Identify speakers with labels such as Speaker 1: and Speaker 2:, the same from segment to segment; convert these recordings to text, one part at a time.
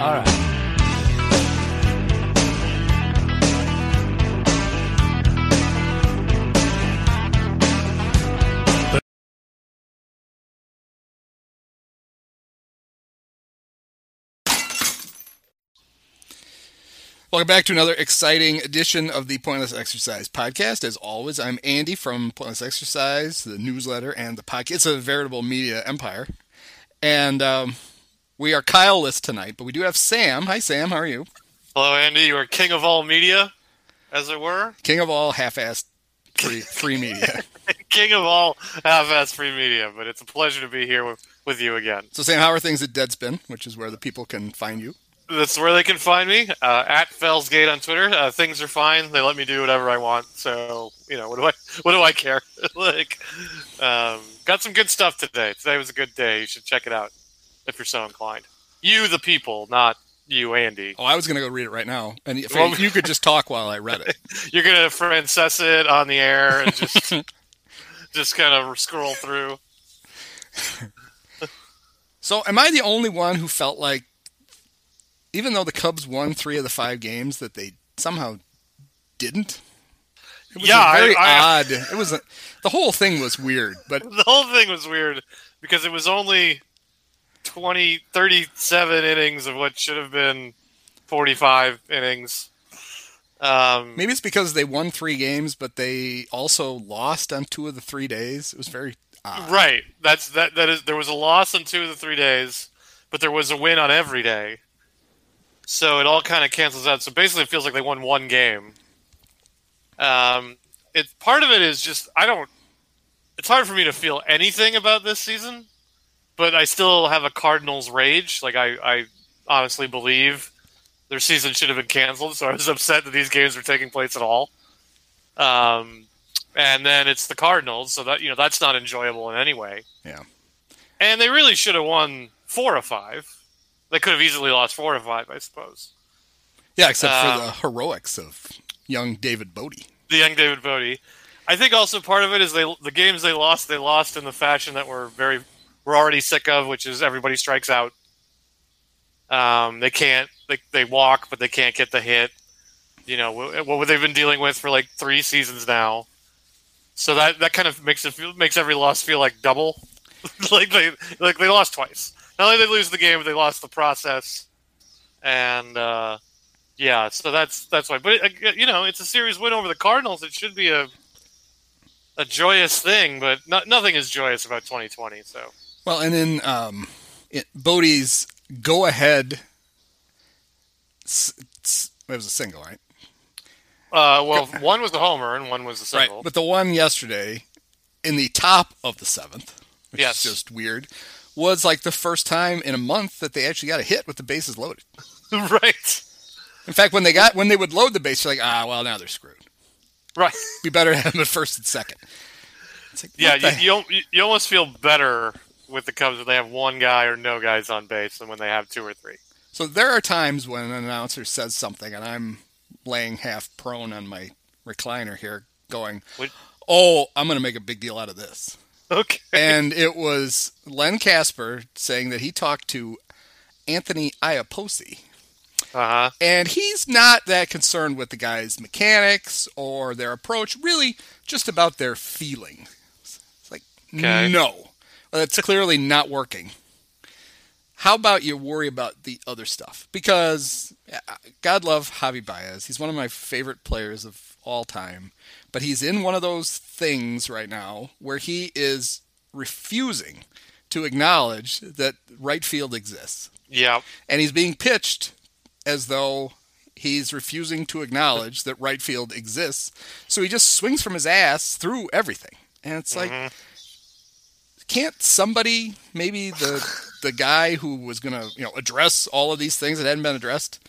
Speaker 1: All right.
Speaker 2: Welcome back to another exciting edition of the Pointless Exercise podcast. As always, I'm Andy from Pointless Exercise, the newsletter, and the podcast. It's a veritable media empire. And um, we are Kyle-less tonight, but we do have Sam. Hi, Sam. How are you?
Speaker 3: Hello, Andy. You are king of all media, as it were.
Speaker 2: King of all half-assed free, free media.
Speaker 3: king of all half-assed free media. But it's a pleasure to be here with, with you again.
Speaker 2: So, Sam, how are things at Deadspin, which is where the people can find you?
Speaker 3: That's where they can find me uh, at Felsgate on Twitter. Uh, things are fine; they let me do whatever I want. So you know, what do I what do I care? like, um, got some good stuff today. Today was a good day. You should check it out if you're so inclined. You, the people, not you, Andy.
Speaker 2: Oh, I was gonna go read it right now, and if well, you could just talk while I read it.
Speaker 3: you're gonna Francesa it on the air and just just kind of scroll through.
Speaker 2: so, am I the only one who felt like even though the Cubs won three of the five games, that they somehow didn't. It was yeah, very I, I, odd. It was a, the whole thing was weird, but
Speaker 3: the whole thing was weird because it was only 20, 37 innings of what should have been 45 innings.
Speaker 2: Um, Maybe it's because they won three games, but they also lost on two of the three days. It was very odd.
Speaker 3: Right. That's that. That is. There was a loss on two of the three days, but there was a win on every day. So it all kind of cancels out. So basically, it feels like they won one game. Um, it part of it is just I don't. It's hard for me to feel anything about this season, but I still have a Cardinals rage. Like I, I honestly believe their season should have been canceled. So I was upset that these games were taking place at all. Um, and then it's the Cardinals, so that you know that's not enjoyable in any way.
Speaker 2: Yeah.
Speaker 3: And they really should have won four or five. They could have easily lost four to five, I suppose.
Speaker 2: Yeah, except um, for the um, heroics of young David Bote.
Speaker 3: The young David Bote. I think also part of it is they the games they lost, they lost in the fashion that we're very we're already sick of, which is everybody strikes out. Um, they can't they they walk, but they can't get the hit. You know what, what they've been dealing with for like three seasons now. So that that kind of makes it feel, makes every loss feel like double, like they like they lost twice not only they lose the game, but they lost the process, and uh, yeah, so that's that's why. But it, you know, it's a series win over the Cardinals. It should be a a joyous thing, but not, nothing is joyous about 2020. So
Speaker 2: well, and then um, it, Bote's go ahead. It was a single, right?
Speaker 3: Uh, well, one was the homer and one was the single.
Speaker 2: Right, but the one yesterday in the top of the seventh, which
Speaker 3: yes.
Speaker 2: is just weird was like the first time in a month that they actually got a hit with the bases loaded.
Speaker 3: right.
Speaker 2: In fact, when they got when they would load the base, they're like, ah, well, now they're screwed.
Speaker 3: Right.
Speaker 2: Be better to have them at first and second.
Speaker 3: Like, yeah, you, you, you almost feel better with the Cubs when they have one guy or no guys on base than when they have two or three.
Speaker 2: So there are times when an announcer says something and I'm laying half prone on my recliner here, going, what? "Oh, I'm going to make a big deal out of this."
Speaker 3: Okay.
Speaker 2: And it was Len Kasper saying that he talked to Anthony Iapoce.
Speaker 3: Uh-huh.
Speaker 2: And he's not that concerned with the guy's mechanics or their approach, really just about their feeling. It's like, okay. no, that's clearly not working. How about you worry about the other stuff? Because God love Javi Baez. He's one of my favorite players of all time. But he's in one of those things right now where he is refusing to acknowledge that right field exists.
Speaker 3: Yeah.
Speaker 2: And he's being pitched as though he's refusing to acknowledge that right field exists. So he just swings from his ass through everything. And it's like mm-hmm. Can't somebody maybe the the guy who was going to, you know, address all of these things that hadn't been addressed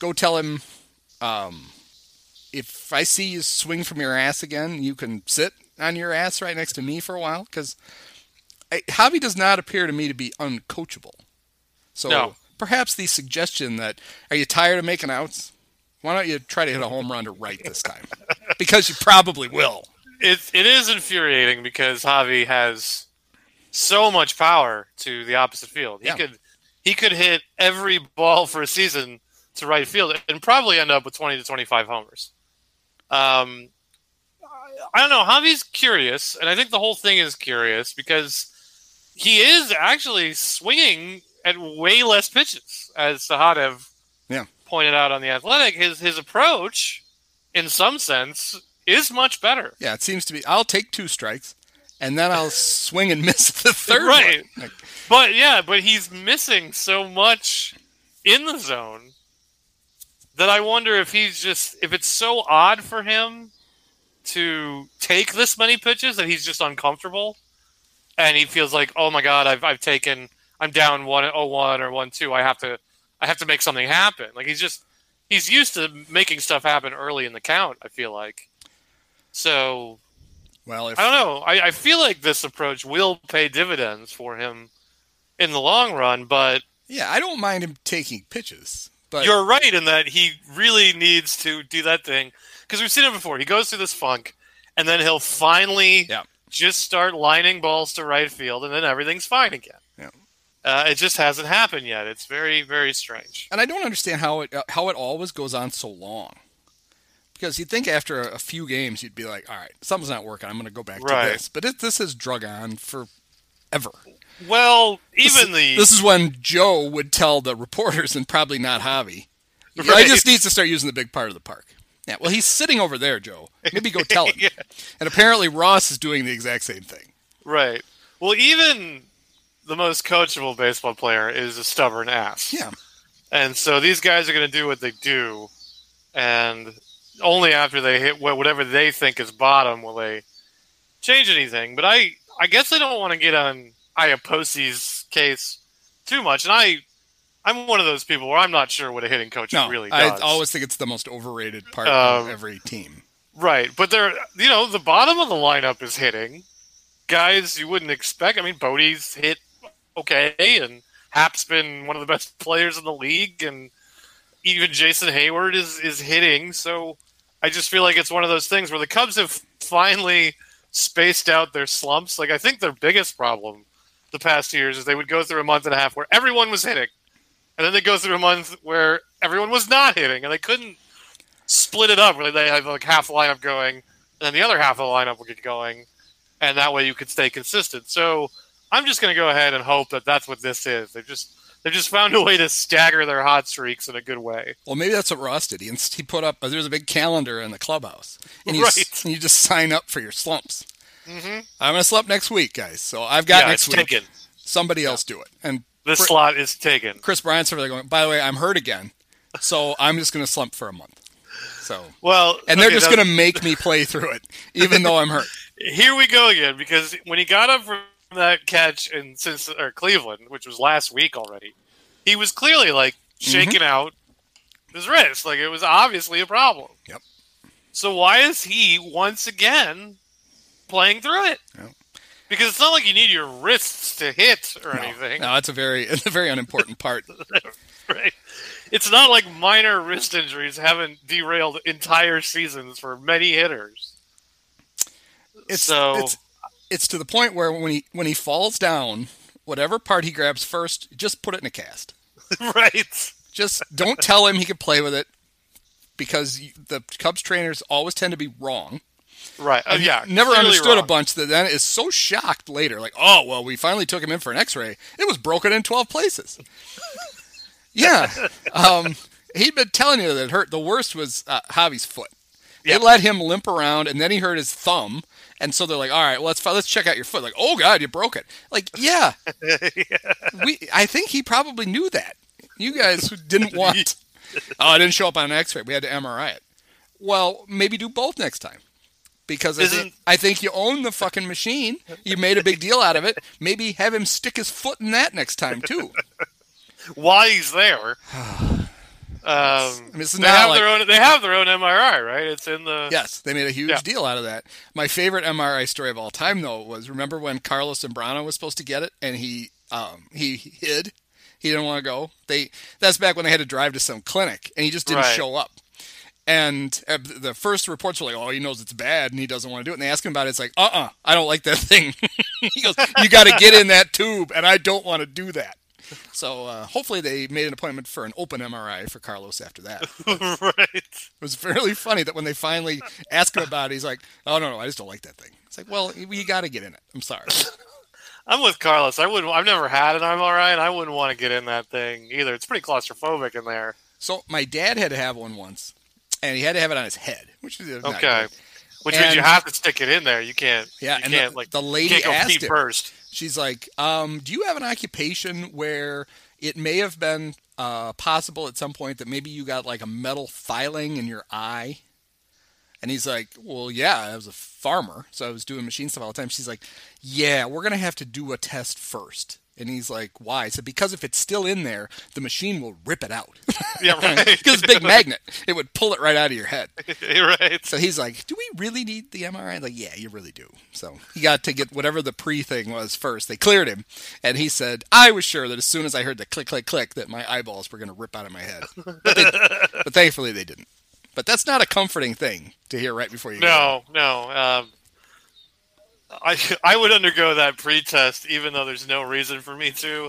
Speaker 2: go tell him um, if I see you swing from your ass again, you can sit on your ass right next to me for a while because Javi does not appear to me to be uncoachable. So no. perhaps the suggestion that are you tired of making outs? Why don't you try to hit a home run to right this time? because you probably will.
Speaker 3: It it is infuriating because Javi has so much power to the opposite field. He yeah. could he could hit every ball for a season to right field and probably end up with 20 to 25 homers. Um, I don't know. Javi's curious, and I think the whole thing is curious because he is actually swinging at way less pitches, as Sahadev
Speaker 2: Yeah.
Speaker 3: pointed out on the Athletic. His his approach, in some sense, is much better.
Speaker 2: Yeah, it seems to be. I'll take two strikes, and then I'll swing and miss the third
Speaker 3: Right.
Speaker 2: one. Like,
Speaker 3: But yeah, but he's missing so much in the zone that I wonder if he's just if it's so odd for him to take this many pitches that he's just uncomfortable and he feels like, "Oh my god, I've I've taken I'm down 1 1 or 1 2. I have to I have to make something happen." Like he's just he's used to making stuff happen early in the count, I feel like. So,
Speaker 2: well, if
Speaker 3: I don't know. I, I feel like this approach will pay dividends for him in the long run, but
Speaker 2: yeah, I don't mind him taking pitches, but
Speaker 3: you're right in that he really needs to do that thing because we've seen it before. He goes through this funk, and then he'll finally
Speaker 2: Yeah.
Speaker 3: just start lining balls to right field, and then everything's fine again.
Speaker 2: Yeah.
Speaker 3: Uh, it just hasn't happened yet. It's very, very strange.
Speaker 2: and I don't understand how it how it always goes on so long. Because you'd think after a, few games you'd be like, all right, something's not working. I'm going to go back
Speaker 3: Right.
Speaker 2: to this. But it, this has drug on forever.
Speaker 3: Well, even
Speaker 2: is-
Speaker 3: the
Speaker 2: this is when Joe would tell the reporters, and probably not Javi. I just needs to start using the big part of the park. Yeah, well, he's sitting over there, Joe. Maybe go tell him.
Speaker 3: Yeah.
Speaker 2: And apparently Ross is doing the exact same thing.
Speaker 3: right. Well, even the most coachable baseball player is a stubborn ass.
Speaker 2: Yeah,
Speaker 3: And so these guys are going to do what they do, and only after they hit whatever they think is bottom will they change anything. But I, I guess I don't want to get on Iapoce's case too much, and I, I'm one of those people where I'm not sure what a hitting coach
Speaker 2: no,
Speaker 3: really does.
Speaker 2: I always think it's the most overrated part of
Speaker 3: Um,
Speaker 2: every team.
Speaker 3: Right, but they're you know the bottom of the lineup is hitting guys you wouldn't expect. I mean, Bote's hit okay, and Happ's been one of the best players in the league, and even Jason Heyward is is hitting. So I just feel like it's one of those things where the Cubs have finally spaced out their slumps. Like I think their biggest problem the past years is they would go through a month and a half where everyone was hitting, and then they go through a month where everyone was not hitting, and they couldn't split it up. Where they have like half lineup going, and then the other half of the lineup will get going, and that way you could stay consistent. So I'm just going to go ahead and hope that that's what this is. They've just they've just found a way to stagger their hot streaks in a good way.
Speaker 2: Well, maybe that's what Ross did. He, he put up, there's a big calendar in the clubhouse. And you,
Speaker 3: Right.
Speaker 2: and you just sign up for your slumps.
Speaker 3: Mm-hmm.
Speaker 2: I'm going to slump next week, guys. So I've got
Speaker 3: Yeah,
Speaker 2: next week.
Speaker 3: taken.
Speaker 2: Somebody else do it. And
Speaker 3: This slot is taken.
Speaker 2: Kris Bryant's over there going, by the way, I'm hurt again. So I'm just going to slump for a month. So,
Speaker 3: Well,
Speaker 2: and they're
Speaker 3: okay,
Speaker 2: just going to make me play through it, even though I'm hurt.
Speaker 3: here we go again because when he got up from that catch in since or Cleveland, which was last week already, he was clearly like
Speaker 2: Mm-hmm.
Speaker 3: shaking out his wrist. Like it was obviously a problem.
Speaker 2: Yep.
Speaker 3: So why is he once again playing through it?
Speaker 2: Yep.
Speaker 3: Because it's not like you need your wrists to hit or
Speaker 2: No,
Speaker 3: anything,
Speaker 2: no, it's a very, it's a very unimportant part.
Speaker 3: right? It's not like minor wrist injuries haven't derailed entire seasons for many hitters.
Speaker 2: It's,
Speaker 3: so
Speaker 2: it's, it's to the point where when he when he falls down, whatever part he grabs first, just put it in a cast.
Speaker 3: right.
Speaker 2: Just don't tell him he can play with it because you- the Cubs trainers always tend to be wrong.
Speaker 3: Right. Uh, yeah.
Speaker 2: never understood a bunch that then is so shocked later, like, oh well, we finally took him in for an X-ray. It was broken in twelve places. yeah, um, he'd been telling you that it hurt. The worst was uh, Javi's foot.
Speaker 3: Yeah.
Speaker 2: They let him limp around, and then he hurt his thumb. And so they're like, "All right, well, let's let's check out your foot." Like, "Oh God, you broke it!" Like, yeah, we. I think he probably knew that. You guys who didn't want. Oh, I didn't show up on an X-ray. We had to MRI it. Well, maybe do both next time. Because I think, I think you own the fucking machine. You made a big deal out of it. Maybe have him stick his foot in that next time too.
Speaker 3: Why he's there? Um,
Speaker 2: I mean,
Speaker 3: they have
Speaker 2: like
Speaker 3: their own. They have their own MRI, right? It's in the.
Speaker 2: yes, they made a huge
Speaker 3: Yeah.
Speaker 2: deal out of that. My favorite MRI story of all time, though, was remember when Carlos Zambrano was supposed to get it and he um, he hid. He didn't want to go. They that's back when they had to drive to some clinic and he just didn't
Speaker 3: Right.
Speaker 2: show up. And uh, the first reports were like, "Oh, he knows it's bad and he doesn't want to do it." And they ask him about it. It's like, "Uh, uh I don't like that thing." he goes, "You got to get in that tube, and I don't want to do that." So uh, hopefully they made an appointment for an open MRI for Carlos after that.
Speaker 3: right.
Speaker 2: It was fairly funny that when they finally asked him about it, he's like, "Oh no, no, I just don't like that thing." It's like, well, you got to get in it. I'm sorry.
Speaker 3: I'm with Carlos. I wouldn't. I've never had an MRI, and I wouldn't want to get in that thing either. It's pretty claustrophobic in there.
Speaker 2: So my dad had to have one once, and he had to have it on his head, which is
Speaker 3: Okay. Which means you have to stick it in there. You can't.
Speaker 2: Yeah,
Speaker 3: you
Speaker 2: and
Speaker 3: can't
Speaker 2: the,
Speaker 3: like
Speaker 2: the lady asked him.
Speaker 3: first.
Speaker 2: She's like, um, "Do you have an occupation where it may have been uh, possible at some point that maybe you got like a metal filing in your eye?" And he's like, "Well, yeah, I was a farmer, so I was doing machine stuff all the time." She's like, "Yeah, we're gonna have to do a test first. And he's like, "Why?" I said, "Because if it's still in there, the machine will rip it out.
Speaker 3: Yeah, right.
Speaker 2: Because it's a big magnet, it would pull it right out of your head."
Speaker 3: right.
Speaker 2: So he's like, "Do we really need the MRI?" I'm like, yeah, you really do. So he got to get whatever the pre thing was first. They cleared him, and he said, "I was sure that as soon as I heard the click, click, click, that my eyeballs were going to rip out of my head." But, they, but thankfully, they didn't. But that's not a comforting thing to hear right before you. go.
Speaker 3: No, no. Um, I I would undergo that pre-test even though there's no reason for me to.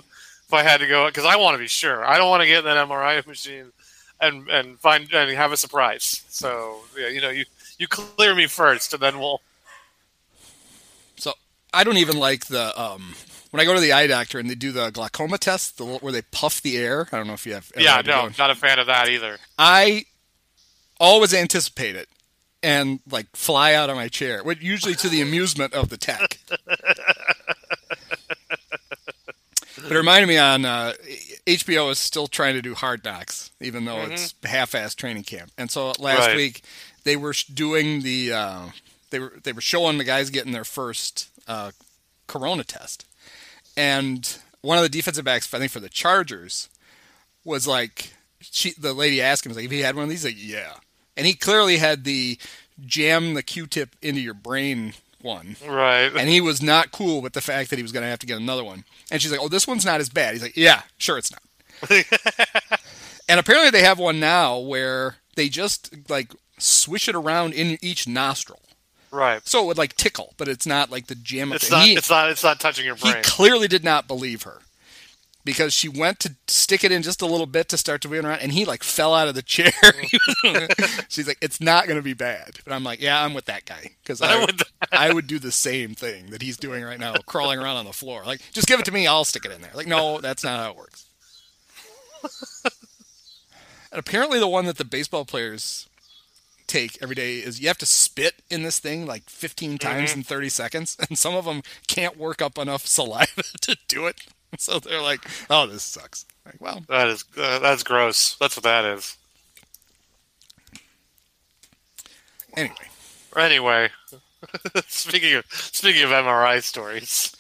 Speaker 3: If I had to go, because I want to be sure. I don't want to get in that MRI machine and and find and have a surprise. So yeah, you know, you you clear me first, and then we'll.
Speaker 2: So I don't even like the um, when I go to the eye doctor and they do the glaucoma test, the, where they puff the air. I don't know if you have.
Speaker 3: Yeah, no, not a fan of that either.
Speaker 2: I always anticipate it and like fly out of my chair, usually to the amusement of the tech. but it reminded me on uh, HBO is still trying to do Hard Knocks, even though it's half-assed training camp. And so last
Speaker 3: Right.
Speaker 2: week they were doing the uh, they were they were showing the guys getting their first uh, Corona test, and one of the defensive backs, I think for the Chargers, was like she the lady asked him like if he had one of these like yeah and he clearly had the jam the q-tip into your brain one
Speaker 3: Right.
Speaker 2: and he was not cool with the fact that he was going to have to get another one and she's like oh this one's not as bad he's like yeah sure it's not and apparently they have one now where they just like swish it around in each nostril
Speaker 3: right.
Speaker 2: so it would like tickle but it's not like the jam
Speaker 3: It's
Speaker 2: thing.
Speaker 3: not.
Speaker 2: He-
Speaker 3: It's not. It's not touching your brain.
Speaker 2: he clearly did not believe her because she went to stick it in just a little bit to start to wheel around, and he like fell out of the chair. She's like, "It's not going to be bad," but I'm like, "Yeah, I'm with that guy because I, I would do the same thing that he's doing right now, crawling around on the floor. Like, just give it to me, I'll stick it in there. Like, no, that's not how it works." and apparently, the one that the baseball players take every day is you have to spit in this thing like 15 times in 30 seconds and some of them can't work up enough saliva to do it so they're like oh this sucks like well
Speaker 3: That is. Uh, that's gross. That's what that is.
Speaker 2: anyway
Speaker 3: Anyway, speaking of speaking of MRI stories,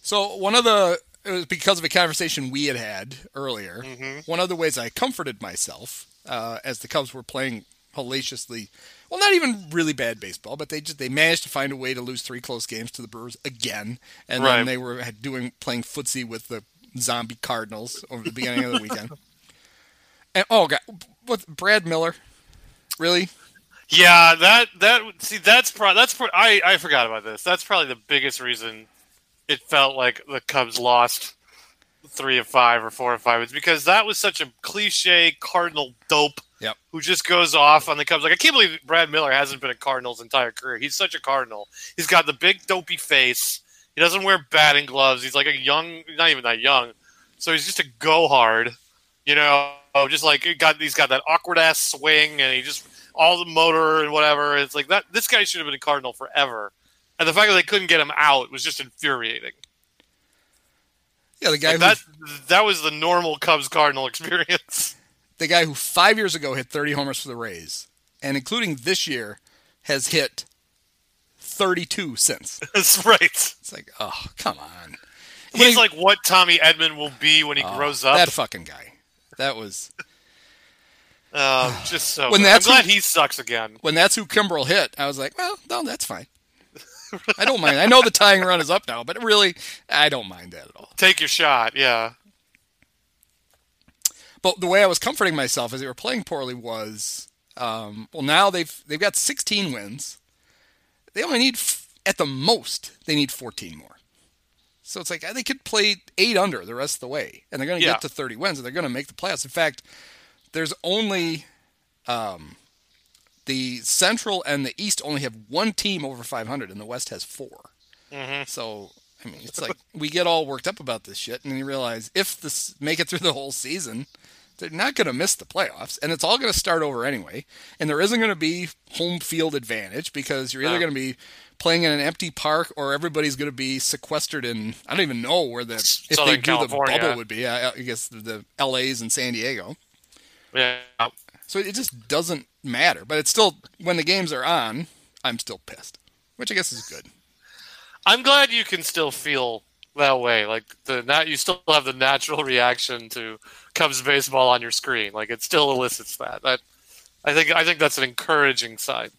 Speaker 2: so one of the it was because of a conversation we had had earlier
Speaker 3: Mhm.
Speaker 2: one of the ways i comforted myself uh, as the cubs were playing hellaciously well not even really bad baseball but they just they managed to find a way to lose three close games to the brewers again and
Speaker 3: Right.
Speaker 2: then they were doing playing footsie with the zombie cardinals over the beginning of the weekend and oh god what brad miller really
Speaker 3: yeah, that that see that's pro- that's pro- I I forgot about this. That's probably the biggest reason it felt like the Cubs lost three of five or four of five. It's because that was such a cliche Cardinal dope.
Speaker 2: Yep.
Speaker 3: Who just goes off on the Cubs? Like I can't believe Brad Miller hasn't been a Cardinal's entire career. He's such a Cardinal. He's got the big dopey face. He doesn't wear batting gloves. He's like a young, not even that young. So he's just a go hard. You know, just like he got he's got that awkward ass swing, and he just all the motor and whatever. It's like that. This guy should have been a Cardinal forever. And the fact that they couldn't get him out was just infuriating.
Speaker 2: yeah the guy
Speaker 3: Like
Speaker 2: who
Speaker 3: that that was the normal Cubs Cardinal experience.
Speaker 2: The guy who five years ago hit 30 homers for the Rays, and including this year, has hit 32 since.
Speaker 3: That's right.
Speaker 2: It's like, oh, come on.
Speaker 3: He's like what Tommy Edman will be when he
Speaker 2: Oh,
Speaker 3: grows up.
Speaker 2: That fucking guy. That was
Speaker 3: Um, just so.
Speaker 2: When
Speaker 3: good.
Speaker 2: that's
Speaker 3: I'm glad
Speaker 2: who-
Speaker 3: he sucks again.
Speaker 2: when that's who Kimbrel hit. I was like, well, no, that's fine. I don't mind. I know the tying run is up now, but really, I don't mind that at all.
Speaker 3: Take your shot. Yeah.
Speaker 2: But the way I was comforting myself as they were playing poorly was, um, well, now they've they've got 16 wins. They only need, f- at the most, they need 14 more. So it's like they could play eight under the rest of the way, and they're going to
Speaker 3: Yeah.
Speaker 2: get to 30 wins, and they're going to make the playoffs. In fact, there's only um, the Central and the East only have one team over 500, and the West has 4
Speaker 3: Mhm.
Speaker 2: So I mean, it's like we get all worked up about this shit, and then you realize if this make it through the whole season, they're not going to miss the playoffs, and it's all going to start over anyway. And there isn't going to be home field advantage because you're either
Speaker 3: No.
Speaker 2: going to be playing in an empty park or everybody's going to be sequestered in. I don't even know where the if they do
Speaker 3: California.
Speaker 2: the bubble would be. I, I guess the, the LA's and San Diego.
Speaker 3: Yeah.
Speaker 2: So it just doesn't matter. But it's still when the games are on, I'm still pissed, which I guess is good.
Speaker 3: I'm glad you can still feel that way. Like the not you still have the natural reaction to Cubs baseball on your screen. Like it still elicits that. That I think I think that's an encouraging sign.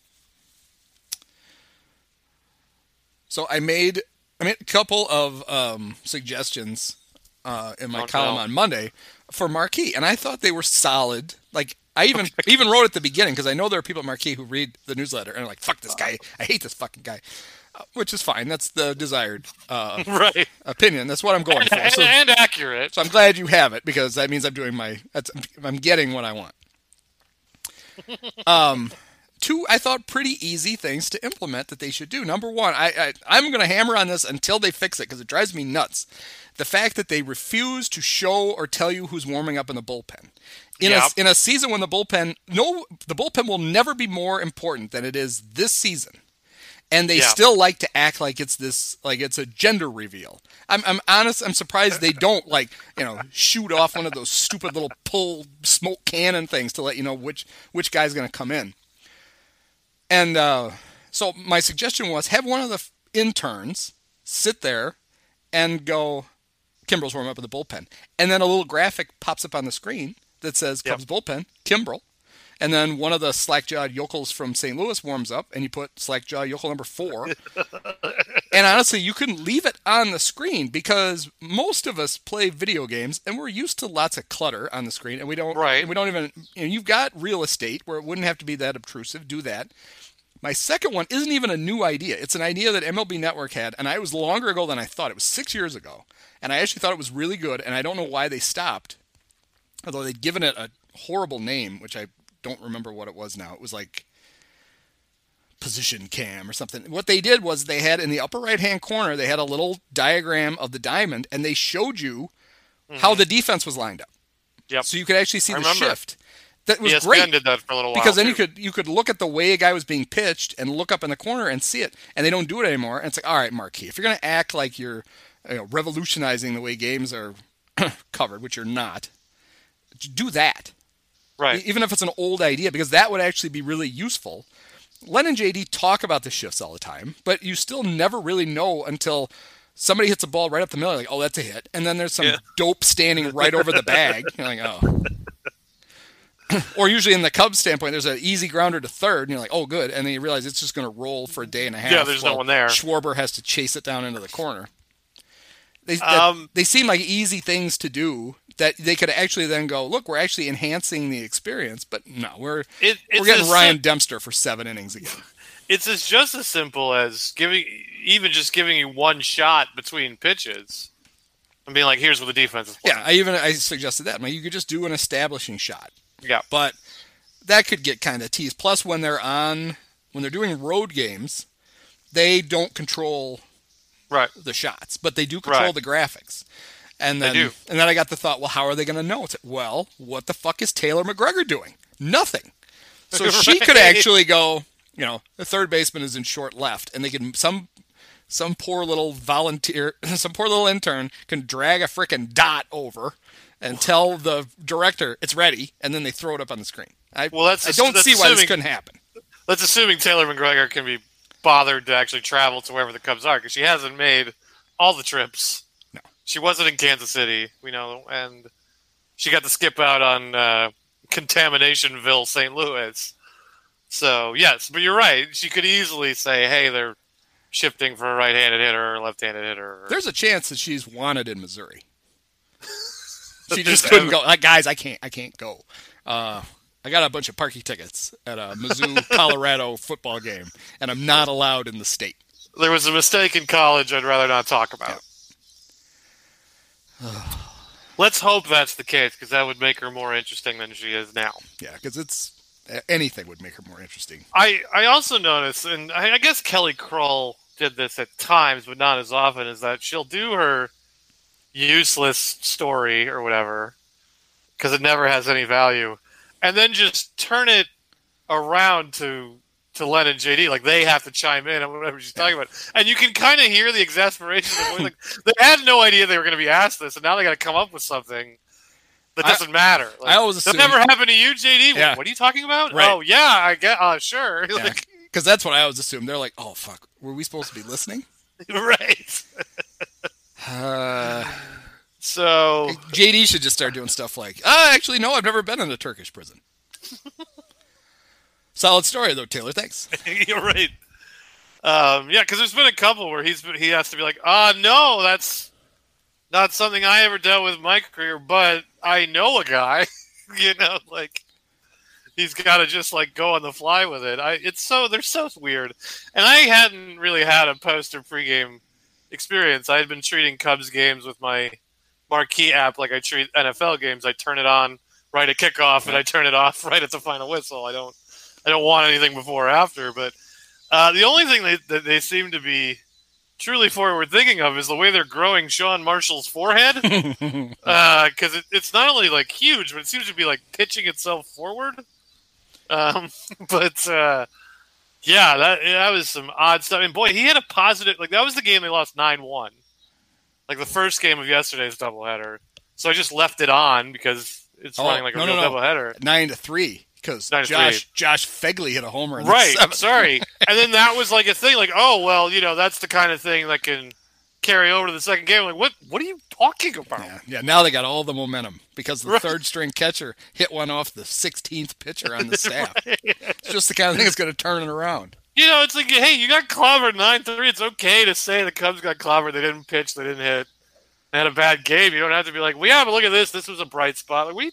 Speaker 2: So I made I made a couple of um, suggestions uh, in my
Speaker 3: Oh,
Speaker 2: column
Speaker 3: no.
Speaker 2: on Monday for Marquee, and I thought they were solid. Like I even even wrote at the beginning because I know there are people at Marquee who read the newsletter and are like, "Fuck this guy! I hate this fucking guy," which is fine. That's the desired uh,
Speaker 3: right.
Speaker 2: opinion. That's what I'm going for.
Speaker 3: And,
Speaker 2: So,
Speaker 3: and accurate.
Speaker 2: so I'm glad you have it because that means I'm doing my. That's, I'm getting what I want. Um, two I thought pretty easy things to implement that they should do. Number one, I, I I'm going to hammer on this until they fix it because it drives me nuts. The fact that they refuse to show or tell you who's warming up in the bullpen. In
Speaker 3: Yep.
Speaker 2: a in a season when the bullpen no the bullpen will never be more important than it is this season. And they
Speaker 3: Yeah.
Speaker 2: still like to act like it's this like it's a gender reveal. I'm I'm honest, I'm surprised they don't like, you know, shoot off one of those stupid little pull smoke cannon things to let you know which which guy's going to come in. And uh, so my suggestion was have one of the interns sit there and go, Kimbrel's warming up in the bullpen. And then a little graphic pops up on the screen that says
Speaker 3: Yep.
Speaker 2: Cubs bullpen, Kimbrel. And then one of the slack-jawed yokels from St. Louis warms up, and you put slack-jawed yokel number four. and honestly, you can leave it on the screen because most of us play video games, and we're used to lots of clutter on the screen, and we don't.
Speaker 3: Right.
Speaker 2: We don't even. You know, you've got real estate where it wouldn't have to be that obtrusive. Do that. My second one isn't even a new idea. It's an idea that MLB Network had, and I was longer ago than I thought. It was six years ago, and I actually thought it was really good. And I don't know why they stopped, although they'd given it a horrible name, which I don't remember what it was now. It was like position cam or something. What they did was they had in the upper right hand corner they had a little diagram of the diamond, and they showed you how mm-hmm. the defense was lined up.
Speaker 3: Yep.
Speaker 2: So you could actually see
Speaker 3: I
Speaker 2: the
Speaker 3: remember.
Speaker 2: shift. That was
Speaker 3: ESPN
Speaker 2: great
Speaker 3: did that for a little while.
Speaker 2: because then you could you could look at the way a guy was being pitched and look up in the corner and see it, and they don't do it anymore. And it's like, all right, Marquee, if you're going to act like you're you know, revolutionizing the way games are covered, which you're not, do that.
Speaker 3: Right.
Speaker 2: Even if it's an old idea, because that would actually be really useful. Len and JD talk about the shifts all the time, but you still never really know until somebody hits a ball right up the middle, like, oh, that's a hit. And then there's some
Speaker 3: Yeah.
Speaker 2: dope standing right over the bag. You're like, oh. or usually in the Cubs standpoint, there's an easy grounder to third, and you're like, oh, good. And then you realize it's just going to roll for a day and a half.
Speaker 3: Yeah, there's no one there.
Speaker 2: Schwarber has to chase it down into the corner. They, that-
Speaker 3: Um,
Speaker 2: they seem like easy things to do that they could actually then go, look, we're actually enhancing the experience. But no, we're
Speaker 3: It, it's
Speaker 2: we're getting Ryan
Speaker 3: sim-
Speaker 2: Dempster for seven innings again.
Speaker 3: it's as just as simple as giving, even just giving you one shot between pitches, and being like, "Here's what the defense is."
Speaker 2: Yeah, I even I suggested that. Like, you could just do an establishing shot,
Speaker 3: Yeah.
Speaker 2: but that could get kind of teased. Plus, when they're on when they're doing road games, they don't control
Speaker 3: Right.
Speaker 2: the shots, but they do control
Speaker 3: Right.
Speaker 2: the graphics. And then, and then I got the thought, well, how are they going to know? It's well, what the fuck is Taylor McGregor doing? Nothing. So she could actually go, you know, the third baseman is in short left, and they can some some poor little volunteer, some poor little intern can drag a frickin' dot over and tell the director it's ready, and then they throw it up on the screen. I,
Speaker 3: Well, that's
Speaker 2: I don't
Speaker 3: that's
Speaker 2: see why this
Speaker 3: assuming-
Speaker 2: couldn't happen.
Speaker 3: That's assuming Taylor McGregor can be bothered to actually travel to wherever the Cubs are, because she hasn't made all the trips. She wasn't in Kansas City, we know, and she got to skip out on uh, Contaminationville, St. Louis. So yes, but you're right. She could easily say, "Hey, they're shifting for a right-handed hitter or left-handed hitter."
Speaker 2: There's a chance that she's wanted in Missouri. She just couldn't go. Like, guys, I can't. I can't go. Uh, I got a bunch of parking tickets at a Mizzou, Colorado football game, and I'm not allowed in the state.
Speaker 3: There was a mistake in college. I'd rather not talk about. Let's hope that's the case because that would make her more interesting than she is now.
Speaker 2: Yeah, because it's anything would make her more interesting.
Speaker 3: I I also notice, and I, I guess Kelly Crull did this at times, but not as often, is that she'll do her useless story or whatever because it never has any value, and then just turn it around to to Len and JD. Like they have to chime in on whatever she's talking about, and you can kind of hear the exasperation. Of like they had no idea they were going to be asked this, and now they got to come up with something that doesn't
Speaker 2: I,
Speaker 3: matter. Like,
Speaker 2: I always
Speaker 3: that
Speaker 2: assume,
Speaker 3: never happened to you, JD.
Speaker 2: Yeah.
Speaker 3: What are you talking about?
Speaker 2: Right.
Speaker 3: Oh yeah, I get. Uh, sure.
Speaker 2: Yeah,
Speaker 3: Like,
Speaker 2: because that's what I always assume. They're like, "Oh fuck, were we supposed to be listening?"
Speaker 3: right.
Speaker 2: Uh,
Speaker 3: So
Speaker 2: JD should just start doing stuff like, "Ah, actually, no, I've never been in a Turkish prison." Solid story though, Taylor. Thanks.
Speaker 3: you're right. Um, yeah, because there's been a couple where he's he has to be like, ah, no, that's not something I ever dealt with in my career, but I know a guy. you know, like he's got to just like go on the fly with it. I it's so they're so weird, and I hadn't really had a post or pregame experience. I had been treating Cubs games with my marquee app like I treat NFL games. I turn it on right at kickoff and I turn it off right at the final whistle. I don't I don't want anything before or after. But uh, the only thing they, that they seem to be truly forward thinking of is the way they're growing Sean Marshall's forehead. Because it, it's not only like huge, but it seems to be like pitching itself forward. Um, but uh, yeah, that that was some odd stuff. And boy, he had a positive. Like that was the game they lost nine one. Like the first game of yesterday's doubleheader. So I just left it on because it's
Speaker 2: Oh,
Speaker 3: running like a
Speaker 2: no,
Speaker 3: real
Speaker 2: no.
Speaker 3: doubleheader.
Speaker 2: Nine to three because Josh Josh Phegley hit a homer. In the
Speaker 3: Right. Sorry. and then that was like a thing, like, oh well, you know, that's the kind of thing that can carry over to the second game. Like, what? What are you talking about?
Speaker 2: Yeah, yeah. Now they got all the momentum because the
Speaker 3: Right.
Speaker 2: third string catcher hit one off the 16th pitcher on the staff. It's just the kind of thing that's going to turn it around.
Speaker 3: You know, it's like, hey, you got clobbered nine three. It's okay to say the Cubs got clobbered. They didn't pitch. They didn't hit. They had a bad game. You don't have to be like, well, yeah, but look at this. This was a bright spot. Like, what are you,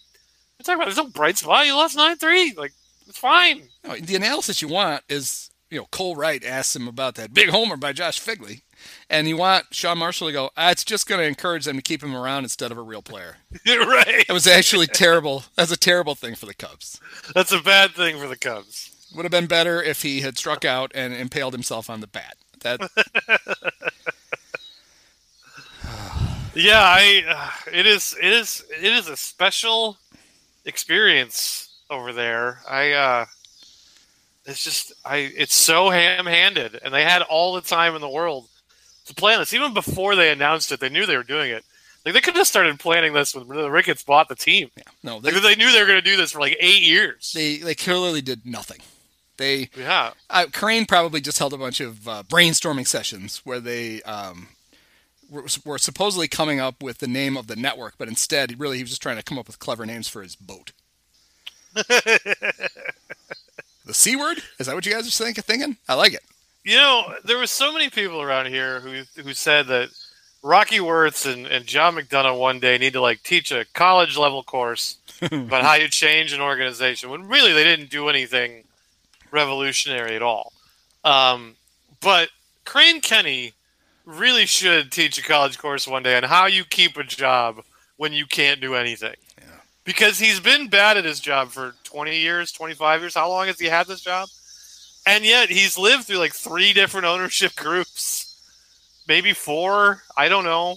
Speaker 3: what are you talking about? There's no bright spot. You lost nine three. Like, it's fine.
Speaker 2: No, the analysis you want is, you know, Cole Wright asks him about that big homer by Josh Phegley, and you want Sean Marshall to go, ah, it's just going to encourage them to keep him around instead of a real player.
Speaker 3: You're right.
Speaker 2: It was actually terrible. That's a terrible thing for the Cubs.
Speaker 3: That's a bad thing for the Cubs.
Speaker 2: Would have been better if he had struck out and impaled himself on the bat. That
Speaker 3: Yeah, I. Uh, it is. It is. It is a special experience over there. I. uh It's just. I. It's so ham-handed, and they had all the time in the world to plan this. Even before they announced it, they knew they were doing it. Like they could have started planning this when the Ricketts bought the team.
Speaker 2: no, they,
Speaker 3: Like they knew they were going to do this for like eight years.
Speaker 2: they they clearly did nothing. They
Speaker 3: yeah.
Speaker 2: uh, Crane probably just held a bunch of uh, brainstorming sessions where they um, were, supposedly coming up with the name of the network, but instead, really he was just trying to come up with clever names for his boat. the C word? Is that what you guys are think, thinking? I like it.
Speaker 3: You know, there were so many people around here who who said that Rocky Wirtz and, and John McDonough one day need to like teach a college level course about how you change an organization when really they didn't do anything revolutionary at all. Um, but Crane Kenney really should teach a college course one day on how you keep a job when you can't do anything.
Speaker 2: Yeah.
Speaker 3: Because he's been bad at his job for 20 years, 25 years. How long has he had this job? And yet he's lived through like three different ownership groups, maybe four. I don't know.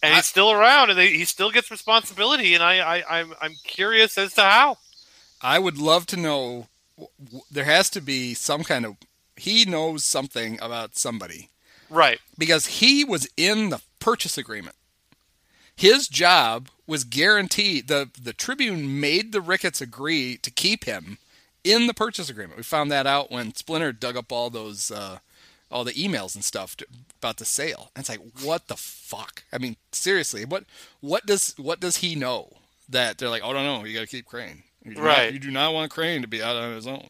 Speaker 3: And he's still around, and they, he still gets responsibility. And I, I, I'm, I'm curious as to how.
Speaker 2: I would love to know. There has to be some kind of. He knows something about somebody
Speaker 3: Right.
Speaker 2: because he was in the purchase agreement. His job was guaranteed. the The Tribune made the Ricketts agree to keep him in the purchase agreement. We found that out when Splinter dug up all those, uh, all the emails and stuff to, about the sale. And it's like, what the fuck? I mean, seriously, what what does what does he know that they're like, oh no no, you got to keep Crane. You
Speaker 3: Right.
Speaker 2: Not, you do not want Crane to be out on his own.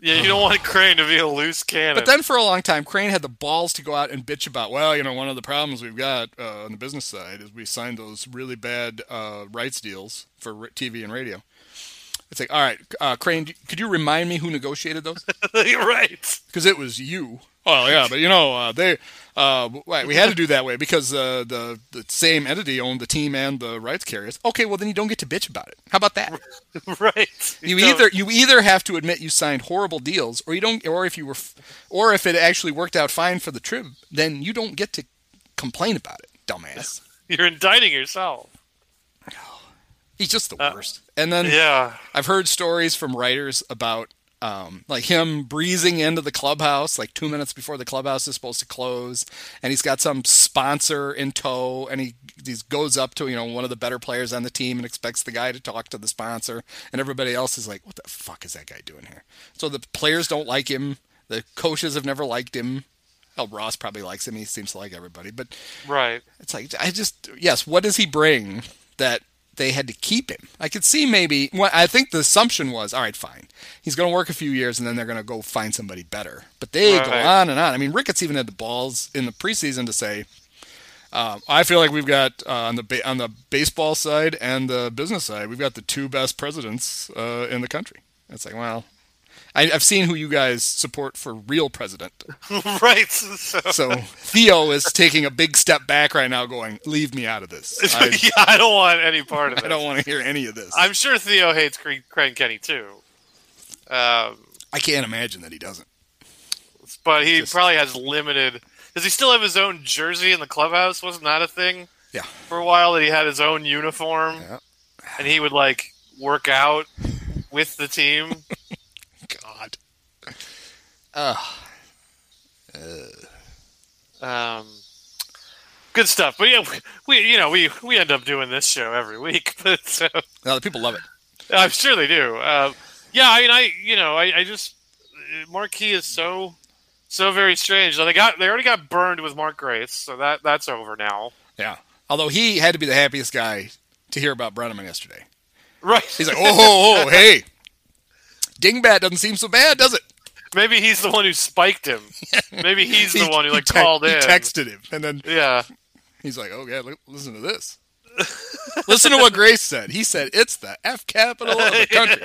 Speaker 3: Yeah, you don't want Crane to be a loose cannon.
Speaker 2: But then for a long time, Crane had the balls to go out and bitch about, well, you know, one of the problems we've got uh, on the business side is we signed those really bad uh, rights deals for TV and radio. It's like, all right, uh, Crane, could you remind me who negotiated those?
Speaker 3: You're right.
Speaker 2: Because it was you. Oh yeah, but you know uh, they uh, we had to do that way because uh, the the same entity owned the team and the rights carriers. Okay, well then you don't get to bitch about it. How about that?
Speaker 3: right.
Speaker 2: You either you either have to admit you signed horrible deals, or you don't, or if you were, or if it actually worked out fine for the trib, then you don't get to complain about it, dumbass.
Speaker 3: you're indicting yourself.
Speaker 2: He's just the worst. And then
Speaker 3: Yeah.
Speaker 2: I've heard stories from writers about um, like him breezing into the clubhouse like two minutes before the clubhouse is supposed to close, and he's got some sponsor in tow, and he he goes up to you know one of the better players on the team and expects the guy to talk to the sponsor, and everybody else is like, "What the fuck is that guy doing here?" So the players don't like him. The coaches have never liked him. Hell, Ross probably likes him. He seems to like everybody, but
Speaker 3: Right.
Speaker 2: it's like I just yes. What does he bring that they had to keep him? I could see maybe. Well, I think the assumption was all right, fine. He's going to work a few years and then they're going to go find somebody better. But they go on and on. I mean, Ricketts even had the balls in the preseason to say. Um, I feel like we've got uh, on the ba- on the baseball side and the business side, we've got the two best presidents uh, in the country. It's like, well, I, I've seen who you guys support for real president.
Speaker 3: right. So,
Speaker 2: So Theo is taking a big step back right now, going, "Leave me out of this. I,
Speaker 3: yeah, I don't want any part of it.
Speaker 2: I don't want to hear any of this.
Speaker 3: I'm sure Theo hates Craig, Craig Kenney too. Um,
Speaker 2: I can't imagine that he doesn't.
Speaker 3: but he
Speaker 2: Just-
Speaker 3: probably has limited. Does he still have his own jersey in the clubhouse? Wasn't that a thing
Speaker 2: Yeah,
Speaker 3: for a while that he had his own uniform
Speaker 2: Yeah.
Speaker 3: and he would like work out with the team?
Speaker 2: God. Uh,
Speaker 3: Um, good stuff. But yeah, we you know we we end up doing this show every week, but so
Speaker 2: no, the people love it.
Speaker 3: I'm sure they do. Uh, yeah, I mean, I you know, I, I just Marquee is so so very strange. They got they already got burned with Mark Grace, so that that's over now.
Speaker 2: Yeah. Although he had to be the happiest guy to hear about Brennaman yesterday.
Speaker 3: Right.
Speaker 2: He's like, "Oh, oh, oh hey, Dingbat doesn't seem so bad, does it?"
Speaker 3: Maybe he's the one who spiked him. Maybe he's the
Speaker 2: He-
Speaker 3: one who like
Speaker 2: te-
Speaker 3: called
Speaker 2: he
Speaker 3: in.
Speaker 2: texted him, and then
Speaker 3: Yeah.
Speaker 2: he's like, "Oh yeah, li- listen to this. listen to what Grace said. He said it's the F capital of the country."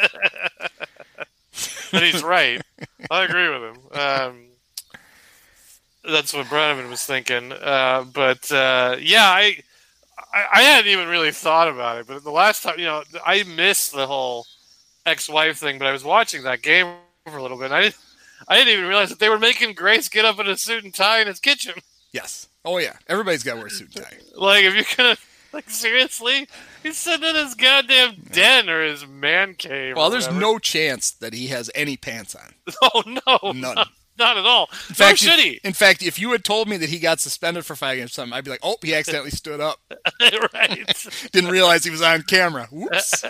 Speaker 3: and he's right. I agree with him. Um, that's what Brennaman was thinking. Uh, but uh, yeah, I, I I hadn't even really thought about it. But the last time, you know, I missed the whole ex-wife thing. But I was watching that game for a little bit. And I didn't. I didn't even realize that they were making Grace get up in a suit and tie in his kitchen.
Speaker 2: Yes. Oh yeah. Everybody's got to wear a suit and tie.
Speaker 3: Like, if you're gonna, like, seriously, he's sitting in his goddamn den or his man cave.
Speaker 2: Well, there's
Speaker 3: whatever.
Speaker 2: no chance that he has any pants on.
Speaker 3: Oh no,
Speaker 2: None.
Speaker 3: Not, not at all.
Speaker 2: In fact,
Speaker 3: should he.
Speaker 2: In fact, if you had told me that he got suspended for five games, or something, I'd be like, "Oh, he accidentally stood up.
Speaker 3: right.
Speaker 2: Didn't realize he was on camera. Whoops."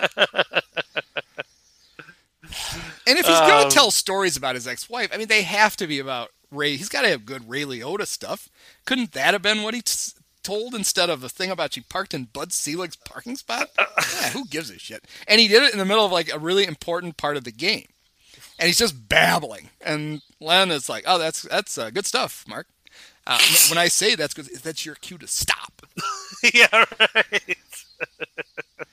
Speaker 2: And if he's going
Speaker 3: Um,
Speaker 2: to tell stories about his ex-wife, I mean, they have to be about Ray. He's got to have good Ray Liotta stuff. Couldn't that have been what he t- told instead of a thing about she parked in Bud Selig's parking spot? yeah, who gives a shit? And he did it in the middle of like a really important part of the game, and he's just babbling. And Len is like, "Oh, that's that's uh, good stuff, Mark." Uh, when I say that's good, that's your cue to stop.
Speaker 3: yeah, right.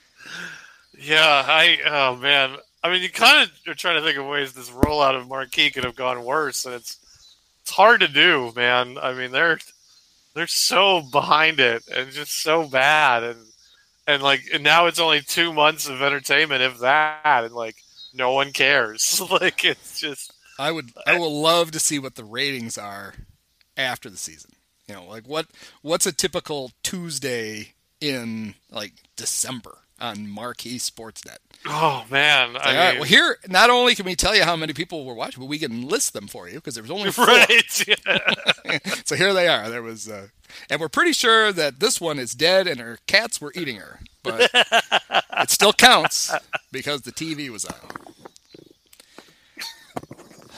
Speaker 3: yeah, I. Oh man. I mean, you kind of are trying to think of ways this rollout of Marquee could have gone worse, and it's it's hard to do, man. I mean, they're they're so behind it and just so bad, and and like and now it's only two months of entertainment, if that, and like no one cares. like it's just
Speaker 2: I would I will love to see what the ratings are after the season. You know, like what what's a typical Tuesday in like December on Marquee Sportsnet?
Speaker 3: oh man.
Speaker 2: Like, all right,
Speaker 3: mean,
Speaker 2: well, here not only can we tell you how many people were watching, but we can list them for you because there was only four.
Speaker 3: right. Yeah.
Speaker 2: so here they are. There was, uh, and we're pretty sure that this one is dead and her cats were eating her, but it still counts because the TV was on.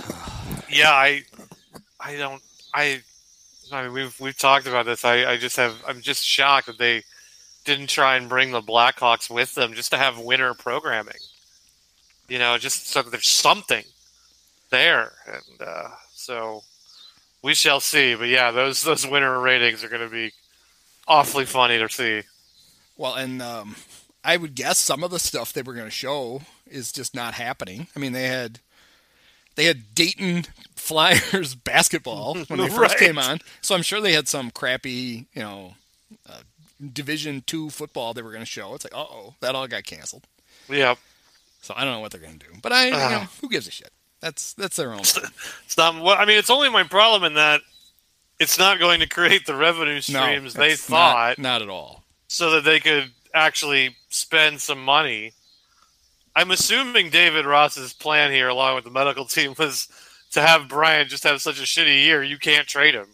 Speaker 3: yeah, I, I don't, I, I mean, we've we've talked about this. I, I just have, I'm just shocked that they didn't try and bring the Blackhawks with them just to have winter programming. You know, just so there's something there, and uh, so we shall see. But yeah, those those winter ratings are going to be awfully funny to see.
Speaker 2: Well, and um, I would guess some of the stuff they were going to show is just not happening. I mean, they had they had Dayton Flyers basketball when they first
Speaker 3: Right.
Speaker 2: came on, so I'm sure they had some crappy, you know, uh, Division two football they were going to show. It's like, uh oh, that all got canceled.
Speaker 3: Yeah,
Speaker 2: So I don't know what they're going to do, but I, you know,
Speaker 3: Ah.
Speaker 2: who gives a shit? That's that's their own.
Speaker 3: it's not. Well, I mean, it's only my problem in that it's not going to create the revenue
Speaker 2: No,
Speaker 3: streams they thought,
Speaker 2: not, not at all.
Speaker 3: so that they could actually spend some money. I'm assuming David Ross's plan here, along with the medical team, was to have Brian just have such a shitty year. You can't trade him.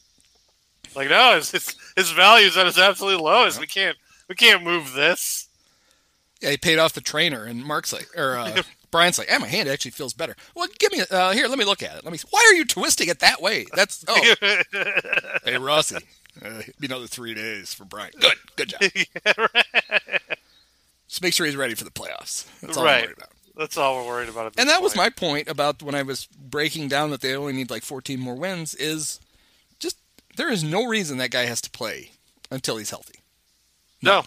Speaker 3: Like no, his his, his value is at its absolute lowest. We can't we can't move this.
Speaker 2: Yeah, he paid off the trainer, and Mark's like, or uh, Brian's like, "Ah, my hand actually feels better." Well, give me uh, here. Let me look at it. Let me. See. Why are you twisting it that way? That's oh, hey Rossi, uh, be another three days for Brian. Good, good job. Just make sure he's ready for the playoffs. That's all I'm worried about.
Speaker 3: That's all we're worried about.
Speaker 2: And that was my point about when I was breaking down that they only need like 14 more wins. Is there is no reason that guy has to play until he's healthy.
Speaker 3: no.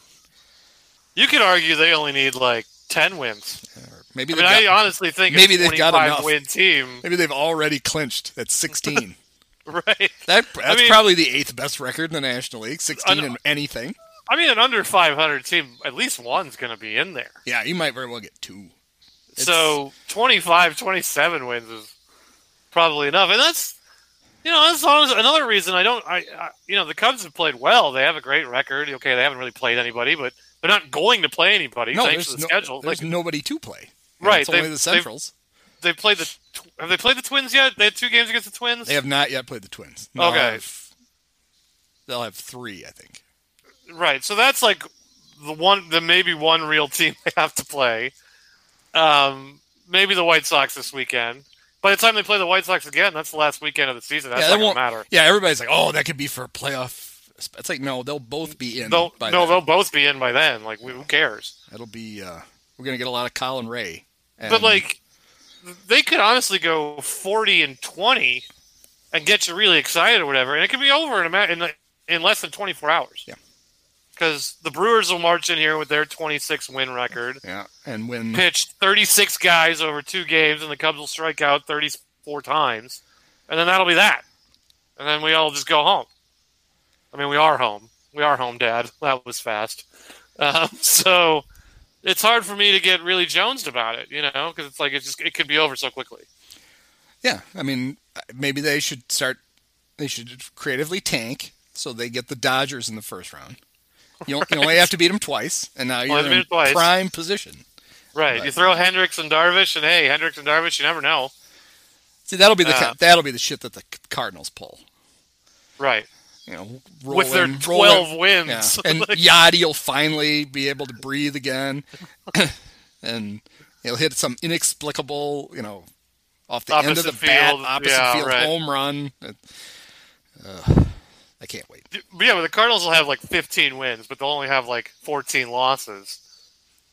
Speaker 3: You could argue they only need like ten wins.
Speaker 2: Or maybe
Speaker 3: I
Speaker 2: they've
Speaker 3: mean, I honestly think
Speaker 2: maybe
Speaker 3: a
Speaker 2: they've got
Speaker 3: 25
Speaker 2: enough.
Speaker 3: win team,
Speaker 2: maybe they've already clinched at 16.
Speaker 3: right?
Speaker 2: That, that's
Speaker 3: mean-
Speaker 2: probably the eighth best record in the National League. 16
Speaker 3: I
Speaker 2: in anything.
Speaker 3: I mean, an under 500 team, at least one's going to be in there.
Speaker 2: Yeah, you might very well get two. It's-
Speaker 3: So 25, 27 wins is probably enough, and that's you know that's honest- another reason I don't. I, I you know the Cubs have played well. They have a great record. Okay, they haven't really played anybody, but they're not going to play anybody
Speaker 2: no,
Speaker 3: thanks to the
Speaker 2: no,
Speaker 3: schedule.
Speaker 2: there's
Speaker 3: Like
Speaker 2: nobody to play.
Speaker 3: Right,
Speaker 2: It's only the Centrals.
Speaker 3: they played the. Tw- have they played the Twins yet? They had two games against the Twins.
Speaker 2: They have not yet played the Twins. They'll
Speaker 3: Okay.
Speaker 2: have- they'll have three, I think.
Speaker 3: Right. So that's like the one, the maybe one real team they have to play. Um, maybe the White Sox this weekend. By the time they play the White Sox again, that's the last weekend of the season. That's
Speaker 2: yeah, that won't
Speaker 3: matter.
Speaker 2: Yeah, everybody's like, oh, that could be for a playoff. It's like no, they'll both be in.
Speaker 3: They'll,
Speaker 2: by
Speaker 3: no,
Speaker 2: then.
Speaker 3: they'll both be in by then. Like, who cares?
Speaker 2: It'll be. Uh, we're gonna get a lot of Colin Rea.
Speaker 3: But like, they could honestly go forty and twenty and get you really excited or whatever, and it could be over in a ma- in, in less than twenty four hours.
Speaker 2: Yeah.
Speaker 3: Because the Brewers will march in here with their twenty six win record.
Speaker 2: yeah, and when
Speaker 3: pitched 36 guys over two games, and the Cubs will strike out 34 times, and then that'll be that. And then we all just go home. I mean, we are home. We are home, Dad. That was fast. Um, so it's hard for me to get really jonesed about it, you know, because it's like it's just it could be over so quickly.
Speaker 2: Yeah, I mean, maybe they should start. They should creatively tank so they get the Dodgers in the first round. You, don't- you only have to beat them twice, and now you're
Speaker 3: have to beat
Speaker 2: in
Speaker 3: twice.
Speaker 2: prime position.
Speaker 3: Right.
Speaker 2: Right.
Speaker 3: You throw Hendricks and Darvish, and hey, Hendricks and Darvish, you never know.
Speaker 2: See, that'll be the
Speaker 3: Uh,
Speaker 2: that'll be the shit that the Cardinals pull.
Speaker 3: Right.
Speaker 2: You know, roll
Speaker 3: With their 12
Speaker 2: in-
Speaker 3: wins.
Speaker 2: Yeah. And Yadi will finally be able to breathe again, and he'll hit some inexplicable, you know, off the end of the
Speaker 3: Opposite
Speaker 2: bat,
Speaker 3: field.
Speaker 2: opposite
Speaker 3: Yeah,
Speaker 2: field
Speaker 3: right.
Speaker 2: home run. Uh, I can't wait.
Speaker 3: Yeah, but the Cardinals will have like 15 wins, but they'll only have like 14 losses.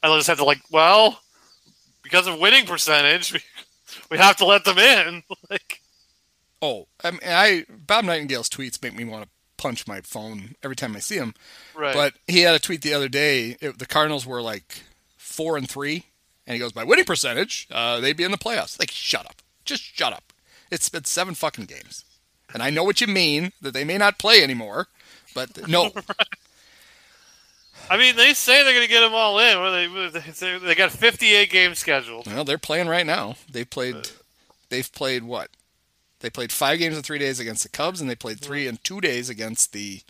Speaker 3: And they'll just have to like, well, because of winning percentage, we, have to let them in. like,
Speaker 2: Oh, I, mean, I Bob Nightingale's tweets make me want to punch my phone every time I see him.
Speaker 3: right?
Speaker 2: But he had a tweet the other day. It, the Cardinals were like four and three, and he goes by winning percentage, uh, they'd be in the playoffs. Like, shut up, just shut up. It's been seven fucking games, and I know what you mean that they may not play anymore, but no,
Speaker 3: I mean, they say they're going to get them all in. Are they, they, they got 58 games scheduled.
Speaker 2: well, they're playing right now. They played, uh. they've played what? They played five games in three days against the Cubs, and they played three in two days against the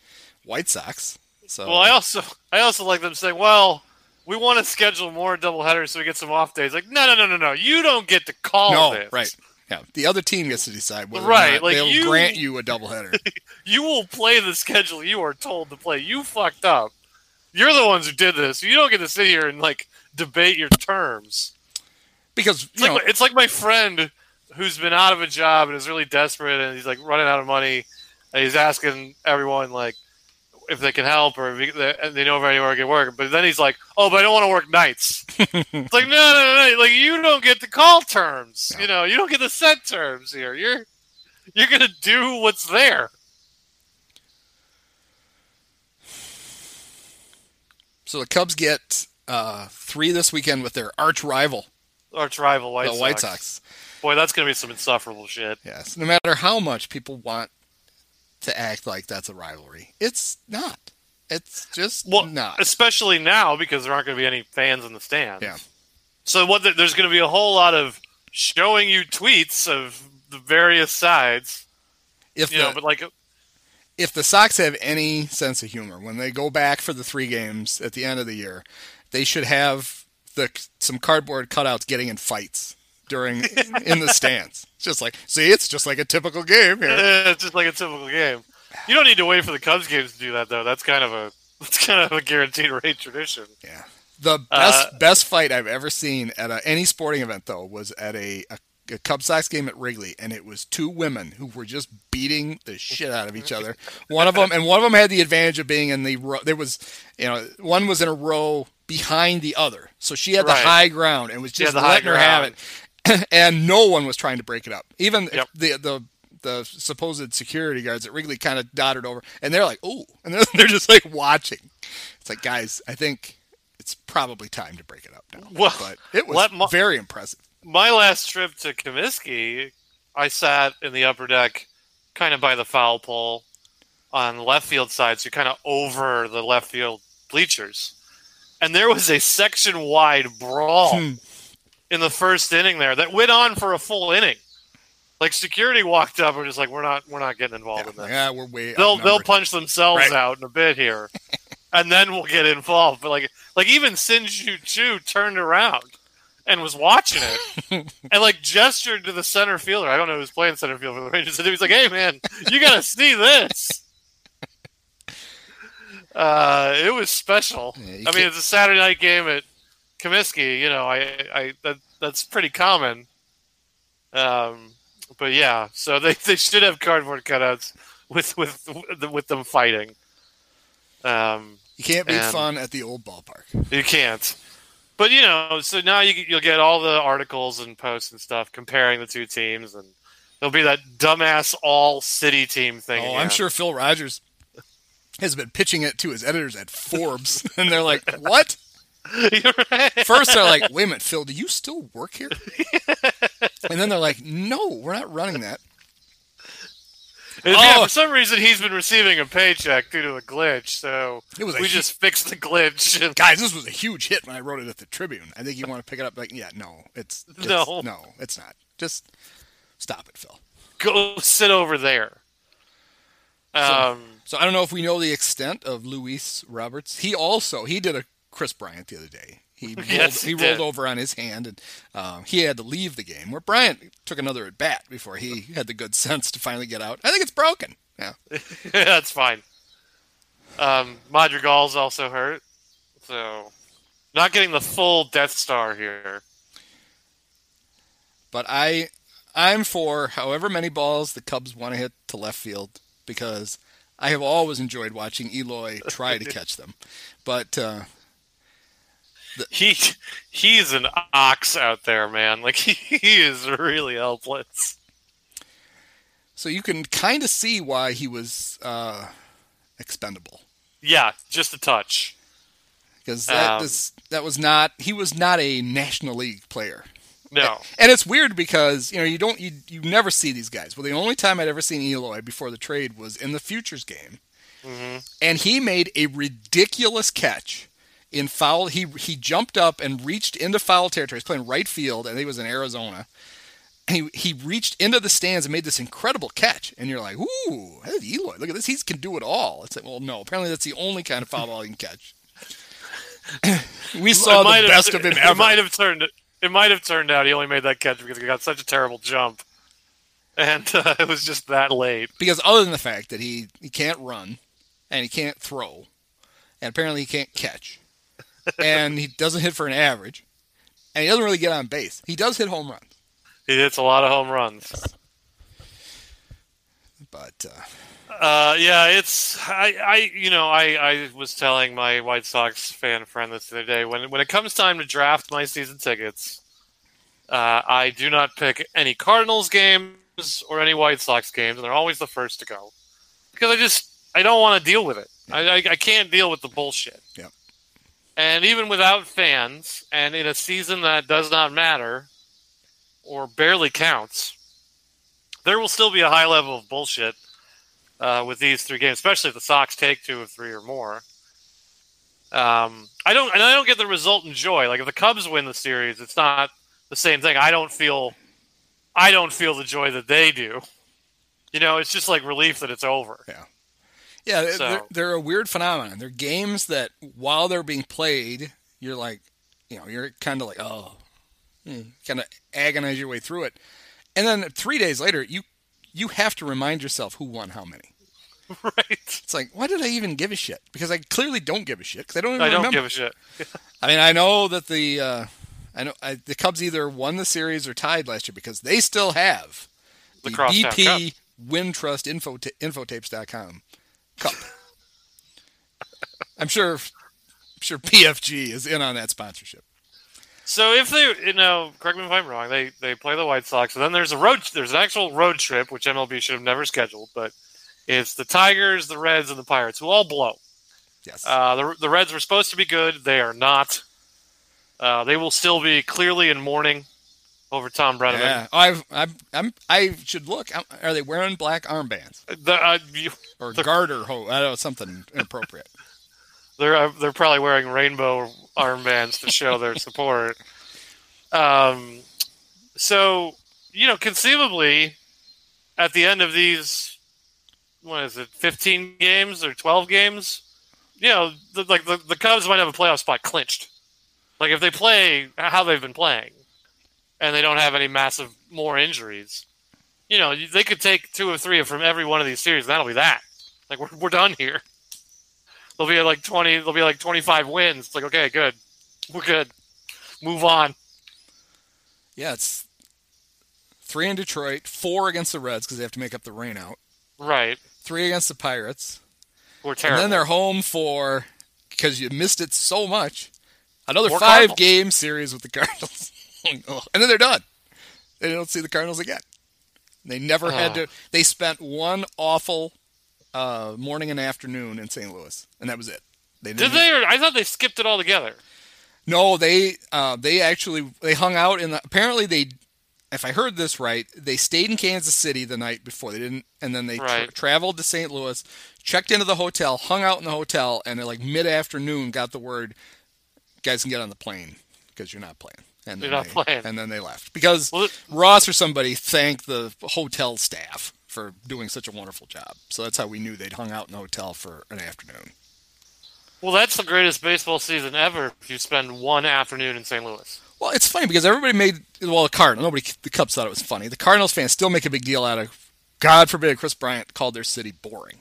Speaker 2: White Sox. So
Speaker 3: Well, I also I also like them saying, well, we want to schedule more doubleheaders so we get some off days. Like, no, no, no, no, no. You don't get to call
Speaker 2: no,
Speaker 3: this.
Speaker 2: right. Yeah, the other team gets to decide whether
Speaker 3: Right, like
Speaker 2: they'll
Speaker 3: you-
Speaker 2: grant you a doubleheader.
Speaker 3: You will play the schedule you are told to play. You fucked up. You're the ones who did this. You don't get to sit here and like debate your terms.
Speaker 2: because
Speaker 3: It's like
Speaker 2: know,
Speaker 3: my, it's like my friend who's been out of a job and is really desperate and he's like running out of money and he's asking everyone like if they can help or if they, and they know of anywhere I can work. But then he's like, "Oh, but I don't want to work nights." it's like, no, no, no, no, like you don't get to call terms.
Speaker 2: No.
Speaker 3: You know, you don't get to set terms here. You're you're gonna do what's there.
Speaker 2: So the Cubs get uh, three this weekend with their arch rival,
Speaker 3: Arch rival White
Speaker 2: the
Speaker 3: Sox.
Speaker 2: White Sox.
Speaker 3: Boy, that's going to be some insufferable shit.
Speaker 2: Yes, no matter how much people want to act like that's a rivalry, it's not. It's just
Speaker 3: Well,
Speaker 2: not.
Speaker 3: especially now because there aren't going to be any fans in the stands.
Speaker 2: Yeah.
Speaker 3: So what? The, there's going to be a whole lot of showing you tweets of the various sides.
Speaker 2: If
Speaker 3: You
Speaker 2: the,
Speaker 3: know, but like uh,
Speaker 2: if the Sox have any sense of humor when they go back for the three games at the end of the year, they should have the some cardboard cutouts getting in fights during in the stands. Just like, see, it's just like a typical game here.
Speaker 3: it's just like a typical game. You don't need to wait for the Cubs games to do that though. That's kind of a that's kind of a guaranteed rate tradition.
Speaker 2: Yeah. The
Speaker 3: Uh,
Speaker 2: best best fight I've ever seen at a, any sporting event though was at a, a a Cub Sox game at Wrigley, and it was two women who were just beating the shit out of each other. One of them, and one of them had the advantage of being in the row. There was, you know, one was in a row behind the other, so she had the high ground and was just letting her have it. and no one was trying to break it up. Even
Speaker 3: Yep.
Speaker 2: the the the supposed security guards at Wrigley kind of dotted over, and they're like, "Oh," and they're, they're just like watching. It's like, guys, I think it's probably time to break it up now.
Speaker 3: Well,
Speaker 2: but it was
Speaker 3: mo-
Speaker 2: very impressive.
Speaker 3: My last trip to Comiskey, I sat in the upper deck, kind of by the foul pole, on the left field side, so kind of over the left field bleachers, and there was a section wide brawl
Speaker 2: Hmm.
Speaker 3: In the first inning there that went on for a full inning. Like security walked up and was like, "We're not, we're not getting involved in this.
Speaker 2: Yeah, we're way.
Speaker 3: they'll they'll punch themselves
Speaker 2: Right.
Speaker 3: out in a bit here, and then we'll get involved." But like like even Shin-Soo Choo turned around and was watching it and like gestured to the center fielder. I don't know who's playing center field for the Rangers. And he was like, "Hey man, you gotta see this." Uh, it was special.
Speaker 2: Yeah,
Speaker 3: I mean, it's a Saturday night game at Comiskey. You know, I, I that that's pretty common. Um, but yeah, so they, they should have cardboard cutouts with with with them fighting. Um,
Speaker 2: You can't
Speaker 3: be
Speaker 2: fun at the old ballpark.
Speaker 3: you can't. But you know, so now you you'll get all the articles and posts and stuff comparing the two teams, and there'll be that dumbass all city team thing.
Speaker 2: Oh, I'm sure Phil Rogers has been pitching it to his editors at Forbes, and they're like, "What?"
Speaker 3: Right.
Speaker 2: First, they're like, "Wait a minute, Phil, do you still work here?" And then they're like, "No, we're not running that."
Speaker 3: And yeah,
Speaker 2: Oh.
Speaker 3: for some reason, he's been receiving a paycheck due to a glitch, so
Speaker 2: It was a
Speaker 3: we just fixed the glitch.
Speaker 2: Guys, this was a huge hit when I wrote it at the Tribune. I think you want to pick it up. Like, yeah, no, it's, it's
Speaker 3: No.
Speaker 2: no, it's not. Just stop it, Phil.
Speaker 3: go sit over there. Um,
Speaker 2: So I don't know if we know the extent of Luis Roberts. He also he did a Kris Bryant the other day. He rolled,
Speaker 3: Yes,
Speaker 2: he
Speaker 3: he
Speaker 2: rolled over on his hand and uh, he had to leave the game. Where Bryant took another at bat before he had the good sense to finally get out. I think it's broken. Yeah,
Speaker 3: that's fine. Um, Madrigal's also hurt, so not getting the full Death Star here.
Speaker 2: but I I'm for however many balls the Cubs want to hit to left field because I have always enjoyed watching Eloy try to catch them. But uh,
Speaker 3: He he's an ox out there, man. Like he he is really helpless.
Speaker 2: so you can kind of see why he was uh, expendable.
Speaker 3: Yeah, just a touch.
Speaker 2: because that
Speaker 3: Um,
Speaker 2: was that was not he was not a national league player
Speaker 3: No,
Speaker 2: and it's weird because you know you don't you, you never see these guys well the only time i'd ever seen eloy before the trade was in the futures game and he made a ridiculous catch in foul he he jumped up and reached into foul territory he's playing right field and he was in arizona and he, he reached into the stands and made this incredible catch and you're like ooh that's eloy look at this he can do it all it's like well no apparently that's the only kind of foul ball he can catch we saw the
Speaker 3: have-
Speaker 2: best of him ever.
Speaker 3: It might have turned. It might have turned out he only made that catch because he got such a terrible jump, and uh, it was just that late.
Speaker 2: because other than the fact that he, he can't run and he can't throw and apparently he can't catch and he doesn't hit for an average and he doesn't really get on base he does hit home runs
Speaker 3: He hits a lot of home runs.
Speaker 2: but uh,
Speaker 3: Uh, yeah, it's I, I you know I, I was telling my White Sox fan friend this the other day when when it comes time to draft my season tickets, uh, I do not pick any Cardinals games or any White Sox games, and they're always the first to go because I just I don't want to deal with it. I, I I can't deal with the bullshit.
Speaker 2: Yep.
Speaker 3: And even without fans, and in a season that does not matter or barely counts, there will still be a high level of bullshit uh, with these three games, especially if the Sox take two or three or more. Um, I don't, and I don't get the resultant joy. Like if the Cubs win the series, it's not the same thing. I don't feel, I don't feel the joy that they do. You know, it's just like relief that it's over.
Speaker 2: Yeah. Yeah,
Speaker 3: So-
Speaker 2: they're, they're a weird phenomenon. They're games that while they're being played, you're like, you know, you're kind of like, oh, kind of agonize your way through it, and then three days later, you you have to remind yourself who won how many.
Speaker 3: right.
Speaker 2: It's like, why did I even give a shit? Because I clearly don't give a shit because I don't even
Speaker 3: I don't
Speaker 2: remember.
Speaker 3: give a shit.
Speaker 2: I mean, I know that the uh, I know I, the Cubs either won the series or tied last year because they still have
Speaker 3: The
Speaker 2: the, BP Wintrust info infotapes.com cup. I'm sure I'm sure PFG is in on that sponsorship.
Speaker 3: So if they, you know, correct me if I'm wrong, they they play the White Sox, and then there's a road, there's an actual road trip which MLB should have never scheduled, but it's the Tigers, the Reds, and the Pirates who all blow.
Speaker 2: Yes.
Speaker 3: Uh, the the Reds were supposed to be good, they are not. Uh, they will still be clearly in mourning over Thom Brennaman.
Speaker 2: yeah. I've, I'm, I'm, I should look. Are they wearing black armbands
Speaker 3: The, uh, you,
Speaker 2: or
Speaker 3: They're-
Speaker 2: garter ho I don't know something inappropriate.
Speaker 3: they're uh, they're probably wearing rainbow armbands to show their support. Um, so you know, conceivably, at the end of these, what is it, fifteen games or twelve games? You know, the, like the, the Cubs might have a playoff spot clinched. Like if they play how they've been playing, and they don't have any massive more injuries, you know, they could take two or three from every one of these series. And that'll be that. Like we're we're done here. They'll be like twenty. They'll be like twenty five wins. It's like okay, good, we're good. Move on.
Speaker 2: Yeah, it's three in Detroit, four against the Reds because they have to make up the rainout.
Speaker 3: Right.
Speaker 2: Three against the Pirates.
Speaker 3: We're terrible.
Speaker 2: And then they're home for because you missed it so much. Another
Speaker 3: More
Speaker 2: five
Speaker 3: Cardinals.
Speaker 2: game series with the Cardinals, and then they're done. They don't see the Cardinals again. They never had to. They spent one awful uh, morning and afternoon in St. Louis, and that was it. They
Speaker 3: Did they? Or I thought they skipped it all together.
Speaker 2: No, they uh, they actually they hung out in the. Apparently, they, if I heard this right, they stayed in Kansas City the night before. They didn't, and then they tra- traveled to St. Louis, checked into the hotel, hung out in the hotel, and at like mid afternoon got the word, guys can get on the plane because you're not playing. And then they,
Speaker 3: playing.
Speaker 2: And then they left because
Speaker 3: Well,
Speaker 2: Ross or somebody thanked the hotel staff for doing such a wonderful job. So that's how we knew they'd hung out in the hotel for an afternoon.
Speaker 3: Well, that's the greatest baseball season ever. If you spend one afternoon in St. Louis.
Speaker 2: Well, it's funny because everybody made well the Cardinal. Nobody, the Cubs thought it was funny. The Cardinals fans still make a big deal out of. God forbid Kris Bryant called their city boring.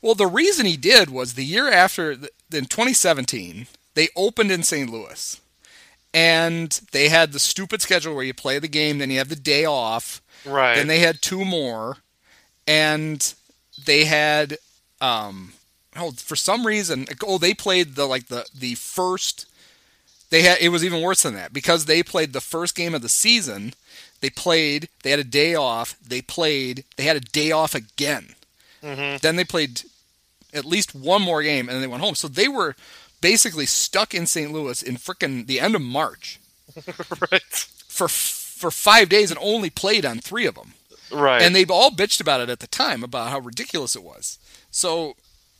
Speaker 2: Well, the reason he did was the year after, in 2017, they opened in St. Louis, and they had the stupid schedule where you play the game, then you have the day off,
Speaker 3: Right.
Speaker 2: then they had two more, and they had, um, oh, for some reason, oh, they played the like the the first. They had it was even worse than that because they played the first game of the season. They played. They had a day off. They played. They had a day off again.
Speaker 3: hmm
Speaker 2: Then they played at least one more game, and then they went home. So they were basically stuck in St. Louis in frickin' the end of March
Speaker 3: right.
Speaker 2: for for five days and only played on three of them.
Speaker 3: Right.
Speaker 2: And they all bitched about it at the time about how ridiculous it was. So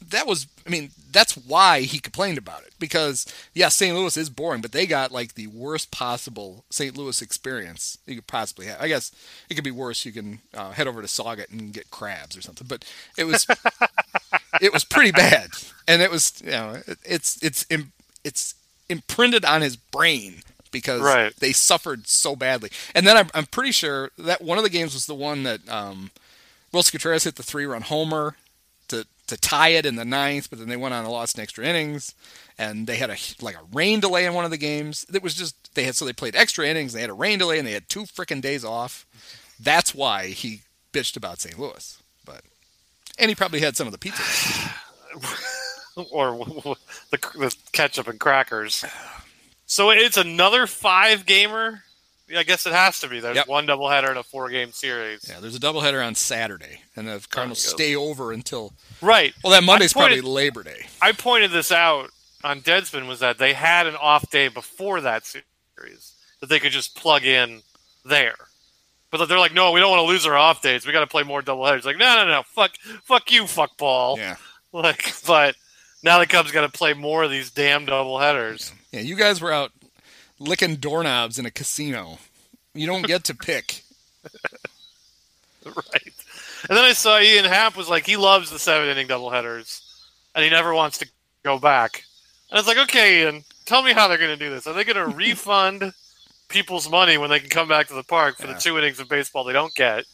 Speaker 2: that was, I mean, that's why he complained about it because yeah, St. Louis is boring, but they got like the worst possible St. Louis experience you could possibly have. I guess it could be worse. You can uh, head over to Sauget and get crabs or something, but it was it was pretty bad, and it was you know it, it's it's im- it's imprinted on his brain because
Speaker 3: Right.
Speaker 2: they suffered so badly. And then I'm, I'm pretty sure that one of the games was the one that um, Willson Contreras hit the three run homer to to tie it in the ninth, but then they went on and lost in extra innings, and they had a like a rain delay in one of the games. It was just they had so they played extra innings, they had a rain delay, and they had two freaking days off. That's why he bitched about St. Louis, and he probably had some of the pizza.
Speaker 3: or the, the ketchup and crackers. So it's another five gamer. I guess it has to be. There's
Speaker 2: Yep.
Speaker 3: one doubleheader in a four game series.
Speaker 2: Yeah, there's a doubleheader on Saturday, and the Cardinals stay over until
Speaker 3: Right.
Speaker 2: well, that Monday's
Speaker 3: pointed-
Speaker 2: probably Labor Day.
Speaker 3: I pointed this out on Deadspin was that they had an off day before that series that they could just plug in there. But they're like, no, we don't want to lose our off days. We got to play more doubleheaders. Like, no, no, no, fuck, fuck you, fuck ball.
Speaker 2: Yeah.
Speaker 3: Like, but now the Cubs got to play more of these damn doubleheaders.
Speaker 2: Yeah, you guys were out licking doorknobs in a casino. You don't get to pick.
Speaker 3: right. And then I saw Ian Happ was like, he loves the seven inning doubleheaders, and he never wants to go back. And it's like, okay, Ian, tell me how they're going to do this. Are they going to refund people's money when they can come back to the park for
Speaker 2: Yeah.
Speaker 3: the two innings of baseball they don't get?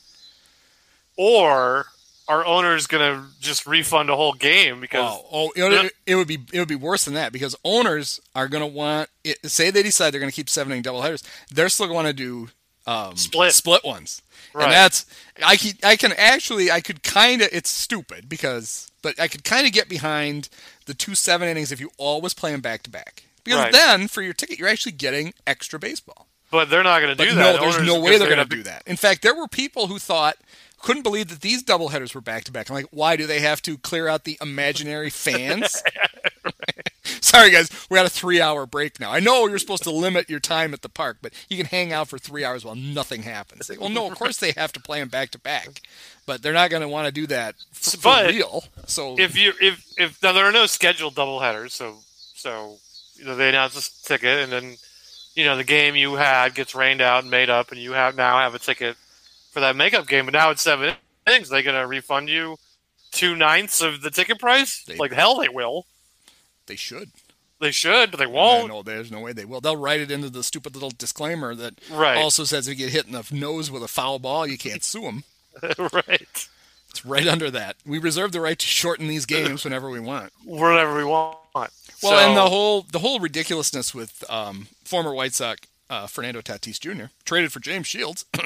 Speaker 3: Or are owners going to just refund a whole game because
Speaker 2: Well, oh, it, would- it would be it would be worse than that because owners are going to want it, say they decide they're going to keep seven inning double headers They're still going to do um,
Speaker 3: Split.
Speaker 2: split ones,
Speaker 3: Right.
Speaker 2: and that's I can I can actually I could kind of it's stupid because but I could kind of get behind the two seven innings if you always play them back to back because
Speaker 3: Right.
Speaker 2: then for your ticket you're actually getting extra baseball.
Speaker 3: but they're not going to
Speaker 2: But
Speaker 3: do
Speaker 2: no,
Speaker 3: that.
Speaker 2: there's
Speaker 3: Owners-
Speaker 2: no way they're going to
Speaker 3: gonna
Speaker 2: do that. In fact, there were people who thought couldn't believe that these doubleheaders were back to back. I'm like, why do they have to clear out the imaginary fans? Sorry, guys, we're at a three-hour break now. I know you're supposed to limit your time at the park, but you can hang out for three hours while nothing happens. Like, well, no, of course they have to play them back to back, but they're not going to want to do that f- for
Speaker 3: But
Speaker 2: real. So
Speaker 3: if you if if now there are no scheduled doubleheaders, so so you know they announce this ticket, and then you know the game you had gets rained out and made up, and you have now have a ticket for that makeup game. But now it's seven innings. They're going to refund you two ninths of the ticket price?
Speaker 2: They-
Speaker 3: like hell, they will.
Speaker 2: they should.
Speaker 3: They should, but they won't.
Speaker 2: No, there's no way they will. They'll write it into the stupid little disclaimer that
Speaker 3: Right,
Speaker 2: also says if you get hit in the nose with a foul ball, you can't sue them.
Speaker 3: right.
Speaker 2: It's right under that. We reserve the right to shorten these games whenever we want.
Speaker 3: Whatever we want.
Speaker 2: Well,
Speaker 3: So-
Speaker 2: and the whole the whole ridiculousness with um, former White Sox uh, Fernando Tatis Jr. traded for James Shields.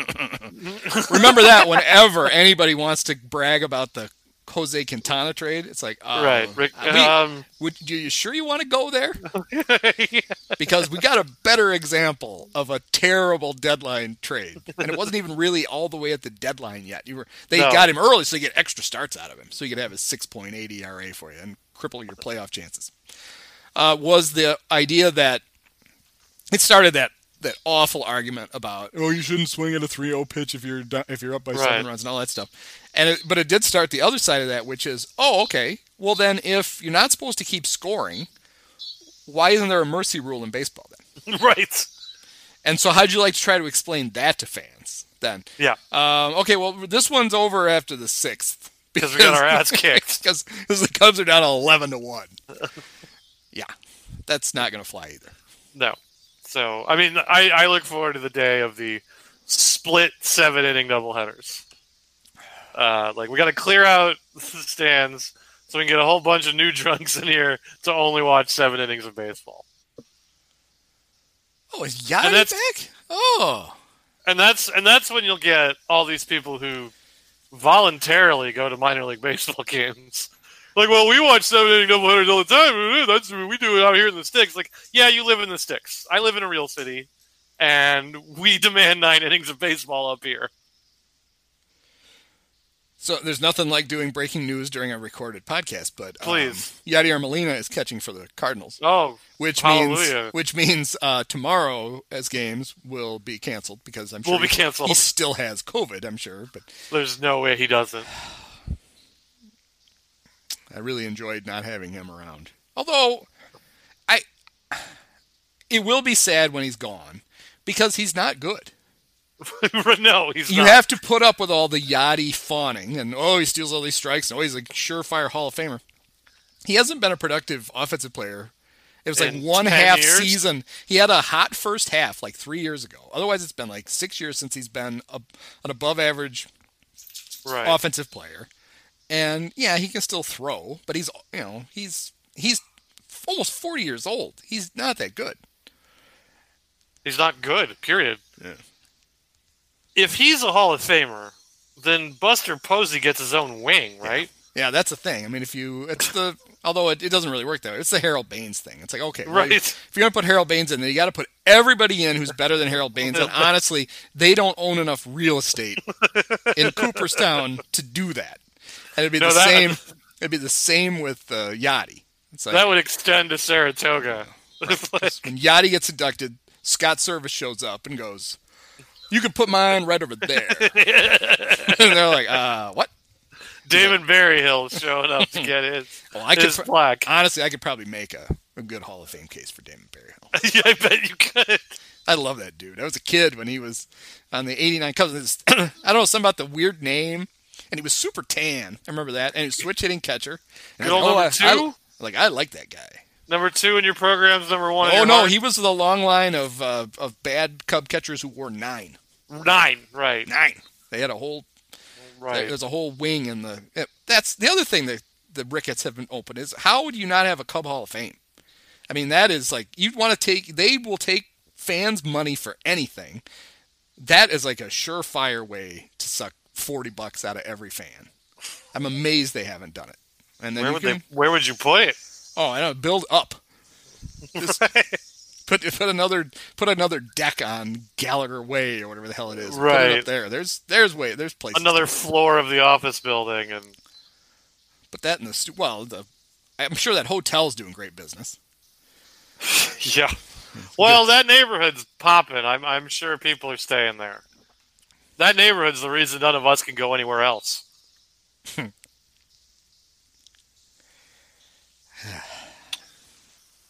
Speaker 2: Remember that whenever anybody wants to brag about the Jose Quintana trade, it's like, uh,
Speaker 3: right, Rick.
Speaker 2: we-
Speaker 3: um,
Speaker 2: would, you, you sure you want to go there? Because we got a better example of a terrible deadline trade, and it wasn't even really all the way at the deadline yet. You were they
Speaker 3: No.
Speaker 2: got him early, so you get extra starts out of him, so you could have his 6.8 ERA for you and cripple your playoff chances. Uh, was the idea that it started that that awful argument about oh you shouldn't swing at a 3-0 pitch if you're do- if you're up by
Speaker 3: Right.
Speaker 2: seven runs and all that stuff, and it, but it did start the other side of that, which is oh okay, well then if you're not supposed to keep scoring, why isn't there a mercy rule in baseball then?
Speaker 3: right.
Speaker 2: And so, how'd you like to try to explain that to fans then?
Speaker 3: Yeah,
Speaker 2: Um, okay, well, this one's over after the sixth
Speaker 3: because we got our ass kicked.
Speaker 2: because the Cubs are down eleven to one. yeah, that's not going to fly either.
Speaker 3: No. So I mean, I, I look forward to the day of the split seven inning doubleheaders. Uh, like we got to clear out the stands so we can get a whole bunch of new drunks in here to only watch seven innings of baseball.
Speaker 2: Oh, is
Speaker 3: Yadi
Speaker 2: back? Oh,
Speaker 3: And that's and that's when you'll get all these people who voluntarily go to minor league baseball games. Like, well, we watch seven inning doubleheaders all the time. That's we do it out here in the sticks. Like, yeah, you live in the sticks. I live in a real city, and we demand nine innings of baseball up here.
Speaker 2: so there's nothing like doing breaking news during a recorded podcast, but um,
Speaker 3: Please.
Speaker 2: Yadier Molina is catching for the Cardinals,
Speaker 3: Oh,
Speaker 2: which means which means uh, tomorrow as games will be canceled because I'm sure
Speaker 3: will be canceled.
Speaker 2: He still has COVID, I'm sure, but
Speaker 3: There's no way he doesn't.
Speaker 2: I really enjoyed not having him around. Although, I it will be sad when he's gone because he's not good.
Speaker 3: no, he's
Speaker 2: You
Speaker 3: not.
Speaker 2: have to put up with all the Yadi fawning and oh he steals all these strikes and oh he's a surefire Hall of Famer. He hasn't been a productive offensive player. It was like
Speaker 3: In
Speaker 2: one half
Speaker 3: years?
Speaker 2: season. He had a hot first half like three years ago. Otherwise, it's been like six years since he's been a, an above average
Speaker 3: right.
Speaker 2: offensive player. And yeah, he can still throw, but he's you know he's he's almost forty years old. He's not that good.
Speaker 3: He's not good. Period.
Speaker 2: Yeah.
Speaker 3: If he's a Hall of Famer, then Buster Posey gets his own wing, right?
Speaker 2: Yeah, that's the thing. I mean, if you it's the although it, it doesn't really work that way. It's the Harold Baines thing. It's like okay, well,
Speaker 3: Right.
Speaker 2: if you're gonna put Harold Baines in, then you got to put everybody in who's better than Harold Baines. And honestly, they don't own enough real estate in Cooperstown to do that. And it'd be
Speaker 3: No,
Speaker 2: the same. It'd be the same with uh, Yadi. Like
Speaker 3: that would extend to Saratoga. Like-
Speaker 2: when Yadi gets inducted, Scott Servais shows up and goes, "You can put mine right over there." and they're like, "Uh, what?"
Speaker 3: Damon Berryhill showing up to get his,
Speaker 2: Well, I
Speaker 3: his
Speaker 2: pro-
Speaker 3: plaque.
Speaker 2: honestly, I could probably make a, a good Hall of Fame case for Damon Berryhill.
Speaker 3: yeah, I bet you could.
Speaker 2: I love that dude. I was a kid when he was on the '89 Cubs. I don't know something about the weird name, and he was super tan. I remember that, and he was switch hitting catcher. And
Speaker 3: Good old
Speaker 2: like,
Speaker 3: number
Speaker 2: I- I-
Speaker 3: two?
Speaker 2: like I like that guy.
Speaker 3: Number two in your program's number one.
Speaker 2: Oh no,
Speaker 3: heart?
Speaker 2: he was the long line of uh, of bad Cub catchers who wore nine.
Speaker 3: nine. Right,
Speaker 2: Nine. They had a whole
Speaker 3: right.
Speaker 2: There's a whole wing in the. eh, That's the other thing that the Ricketts have been open is how would you not have a Cub Hall of Fame? I mean, that is like you'd want to take. They will take fans' money for anything. That is like a surefire way to suck forty bucks out of every fan. I'm amazed they haven't done it. And then
Speaker 3: Where would
Speaker 2: can,
Speaker 3: they? Where would you put it?
Speaker 2: oh, I know, build up. Just put put another put another deck on Gallagher Way or whatever the hell it is. Put it
Speaker 3: Right.
Speaker 2: up there. There's there's way there's places.
Speaker 3: Another floor of the office building, and
Speaker 2: Put that in the stu- well. The I'm sure that hotel's doing great business.
Speaker 3: yeah. Well, that neighborhood's popping. I'm I'm sure people are staying there. That neighborhood's the reason none of us can go anywhere else.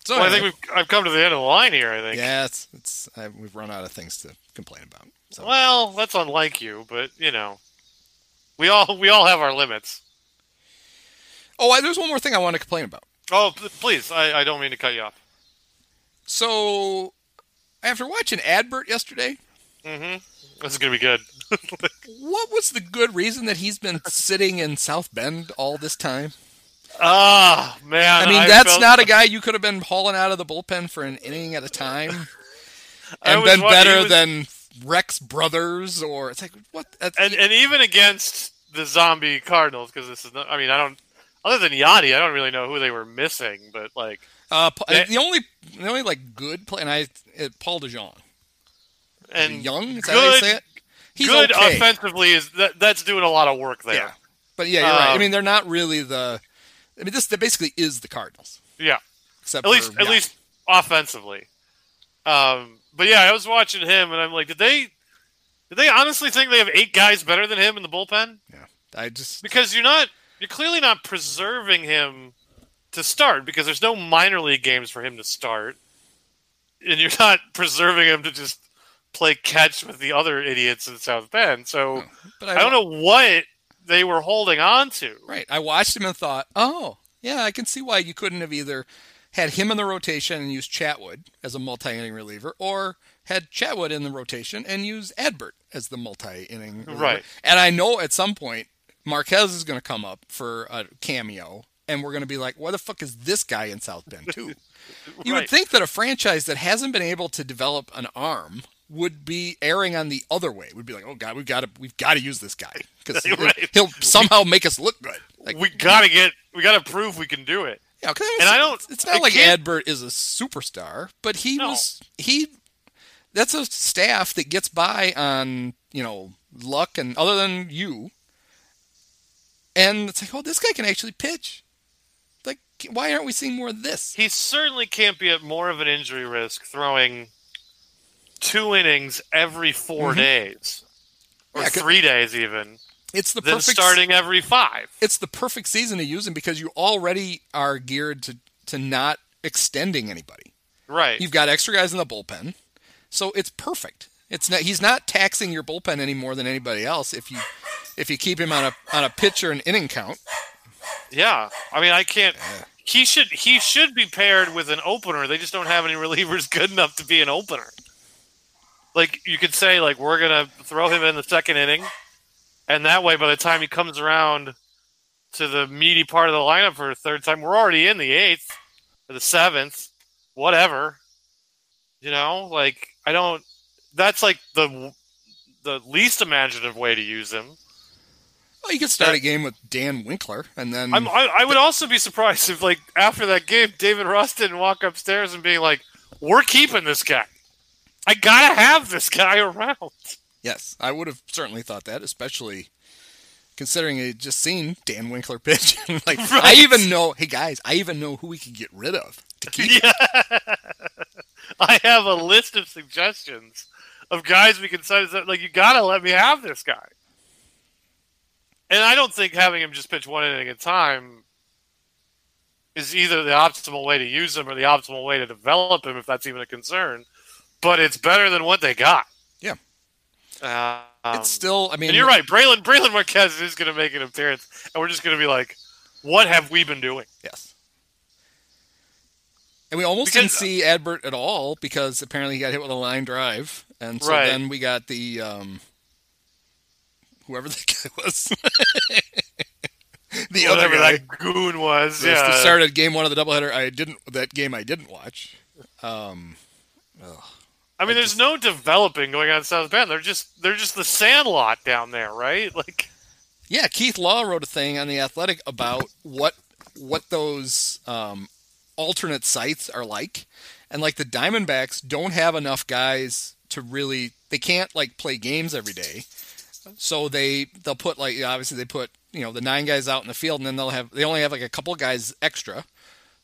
Speaker 2: So
Speaker 3: Well, I think we've I've come to the end of the line here. I think.
Speaker 2: yeah, it's it's I, we've run out of things to complain about. So
Speaker 3: Well, that's unlike you, but you know, we all we all have our limits.
Speaker 2: oh, I, there's one more thing I want to complain about.
Speaker 3: Oh, please, I, I don't mean to cut you off.
Speaker 2: So after watching Adbert yesterday,
Speaker 3: Mm-hmm. This is gonna be good.
Speaker 2: what was the good reason that he's been sitting in South Bend all this time?
Speaker 3: Ah, man.
Speaker 2: I mean, that's
Speaker 3: felt-
Speaker 2: not a guy you could have been hauling out of the bullpen for an inning at a time and been better
Speaker 3: was-
Speaker 2: than Rex Brothers or it's like what?
Speaker 3: And and even against the zombie Cardinals, because this is not. I mean, I don't. Other than Yadi, I don't really know who they were missing, but like,
Speaker 2: Uh,
Speaker 3: Yeah.
Speaker 2: the only the only like good play, and I uh, Paul DeJong.
Speaker 3: and
Speaker 2: Young, is that how you
Speaker 3: good-
Speaker 2: say it? He's
Speaker 3: good
Speaker 2: okay.
Speaker 3: offensively is that that's doing a lot of work there.
Speaker 2: Yeah, but yeah, you're right. I
Speaker 3: Um,
Speaker 2: mean, they're not really the. I mean, this that basically is the Cardinals,
Speaker 3: Yeah.
Speaker 2: except
Speaker 3: at least
Speaker 2: for,
Speaker 3: at
Speaker 2: yeah.
Speaker 3: least offensively. Um, but yeah, I was watching him, and I'm like, did they did they honestly think they have eight guys better than him in the bullpen?
Speaker 2: Yeah, I just
Speaker 3: Because you're not you're clearly not preserving him to start because there's no minor league games for him to start, and you're not preserving him to just play catch with the other idiots in South Bend. So oh,
Speaker 2: but
Speaker 3: I don't know what they were holding on to.
Speaker 2: Right, I watched him and thought, oh yeah, I can see why you couldn't have either had him in the rotation and used Chatwood as a multi-inning reliever, or had Chatwood in the rotation and use Adbert as the multi-inning reliever.
Speaker 3: Right.
Speaker 2: And I know at some point Marquez is going to come up for a cameo, and we're going to be like, "Why the fuck is this guy in South Bend too?" You would think that a franchise that hasn't been able to develop an arm would be erring on the other way. We'd be like, "Oh God, we've got to we've got to use this guy because
Speaker 3: Right.
Speaker 2: he'll somehow make us look good." Like,
Speaker 3: we gotta get we gotta prove we can do it.
Speaker 2: yeah, 'cause
Speaker 3: And I don't-
Speaker 2: It's, it's not
Speaker 3: I
Speaker 2: like
Speaker 3: can't-
Speaker 2: Adbert is a superstar, but he
Speaker 3: No.
Speaker 2: was he. That's a staff that gets by on you know luck and other than you. And it's like, oh, this guy can actually pitch. Like, why aren't we seeing more of this?
Speaker 3: He certainly can't be at more of an injury risk throwing two innings every 4
Speaker 2: Mhm.
Speaker 3: days or
Speaker 2: Yeah,
Speaker 3: three days even
Speaker 2: It's the perfect
Speaker 3: starting every five.
Speaker 2: It's the perfect season to use him because you already are geared to to not extending anybody.
Speaker 3: Right.
Speaker 2: You've got extra guys in the bullpen, so it's perfect. It's not he's not taxing your bullpen any more than anybody else if you if you keep him on a on a pitcher and inning count.
Speaker 3: Yeah. I mean, I can't. He should he should be paired with an opener. They just don't have any relievers good enough to be an opener. Like you could say, like we're gonna throw him in the second inning, and that way, by the time he comes around to the meaty part of the lineup for a third time, we're already in the eighth or the seventh, whatever. You know, like I don't. That's like the the least imaginative way to use him.
Speaker 2: Well, you could start
Speaker 3: That-
Speaker 2: a game with Dan Winkler and then
Speaker 3: I'm, I, I would also be surprised if, like, after that game, David Ross didn't walk upstairs and be like, "We're keeping this guy. I gotta have this guy around."
Speaker 2: yes, I would have certainly thought that, especially considering I just seen Dan Winkler pitch. like I even know, hey guys, I even know who we could get rid of to keep.
Speaker 3: Yeah. I have a list of suggestions of guys we can sign. Like, you got to let me have this guy. And I don't think having him just pitch one inning at a time is either the optimal way to use him or the optimal way to develop him, if that's even a concern. But it's better than what they got.
Speaker 2: Yeah.
Speaker 3: Uh, um,
Speaker 2: it's still, I mean,
Speaker 3: and you're right. Brailyn Brailyn Marquez is going to make an appearance, and we're just going to be like, "What have we been doing?"
Speaker 2: Yes. And we almost
Speaker 3: Because-
Speaker 2: didn't see Adbert at all because apparently he got hit with a line drive, and so
Speaker 3: Right.
Speaker 2: then we got the um, whoever the guy was, the other guy.
Speaker 3: that goon was.
Speaker 2: This
Speaker 3: Yeah.
Speaker 2: started game one of the doubleheader. I didn't that game. I didn't watch. Um,
Speaker 3: I mean, there's no developing going on in South Bend. They're just they're just the sandlot down there, right? Like,
Speaker 2: yeah, Keith Law wrote a thing on the Athletic about what what those um, alternate sites are like, and like the Diamondbacks don't have enough guys to really. They can't like play games every day, so they they'll put like obviously they put you know the nine guys out in the field, and then they'll have they only have like a couple guys extra,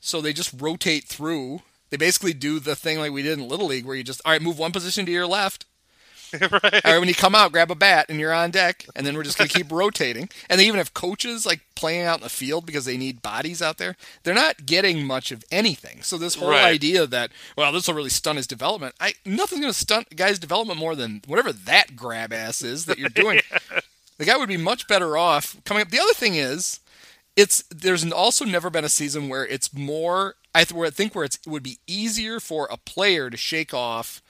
Speaker 2: so they just rotate through. They basically do the thing like we did in Little League, where you just all right move one position to your left,
Speaker 3: right?
Speaker 2: all right, when you come out, grab a bat and you're on deck, and then we're just going to keep rotating. And they even have coaches like playing out in the field because they need bodies out there. They're not getting much of anything. So this whole
Speaker 3: Right.
Speaker 2: idea that well, this will really stunt his development, I nothing's going to stunt a guy's development more than whatever that grab ass is that you're doing. The guy would be much better off coming up. The other thing is, it's there's also never been a season where it's more. I th- where I think where it's, it would be easier for a player to shake off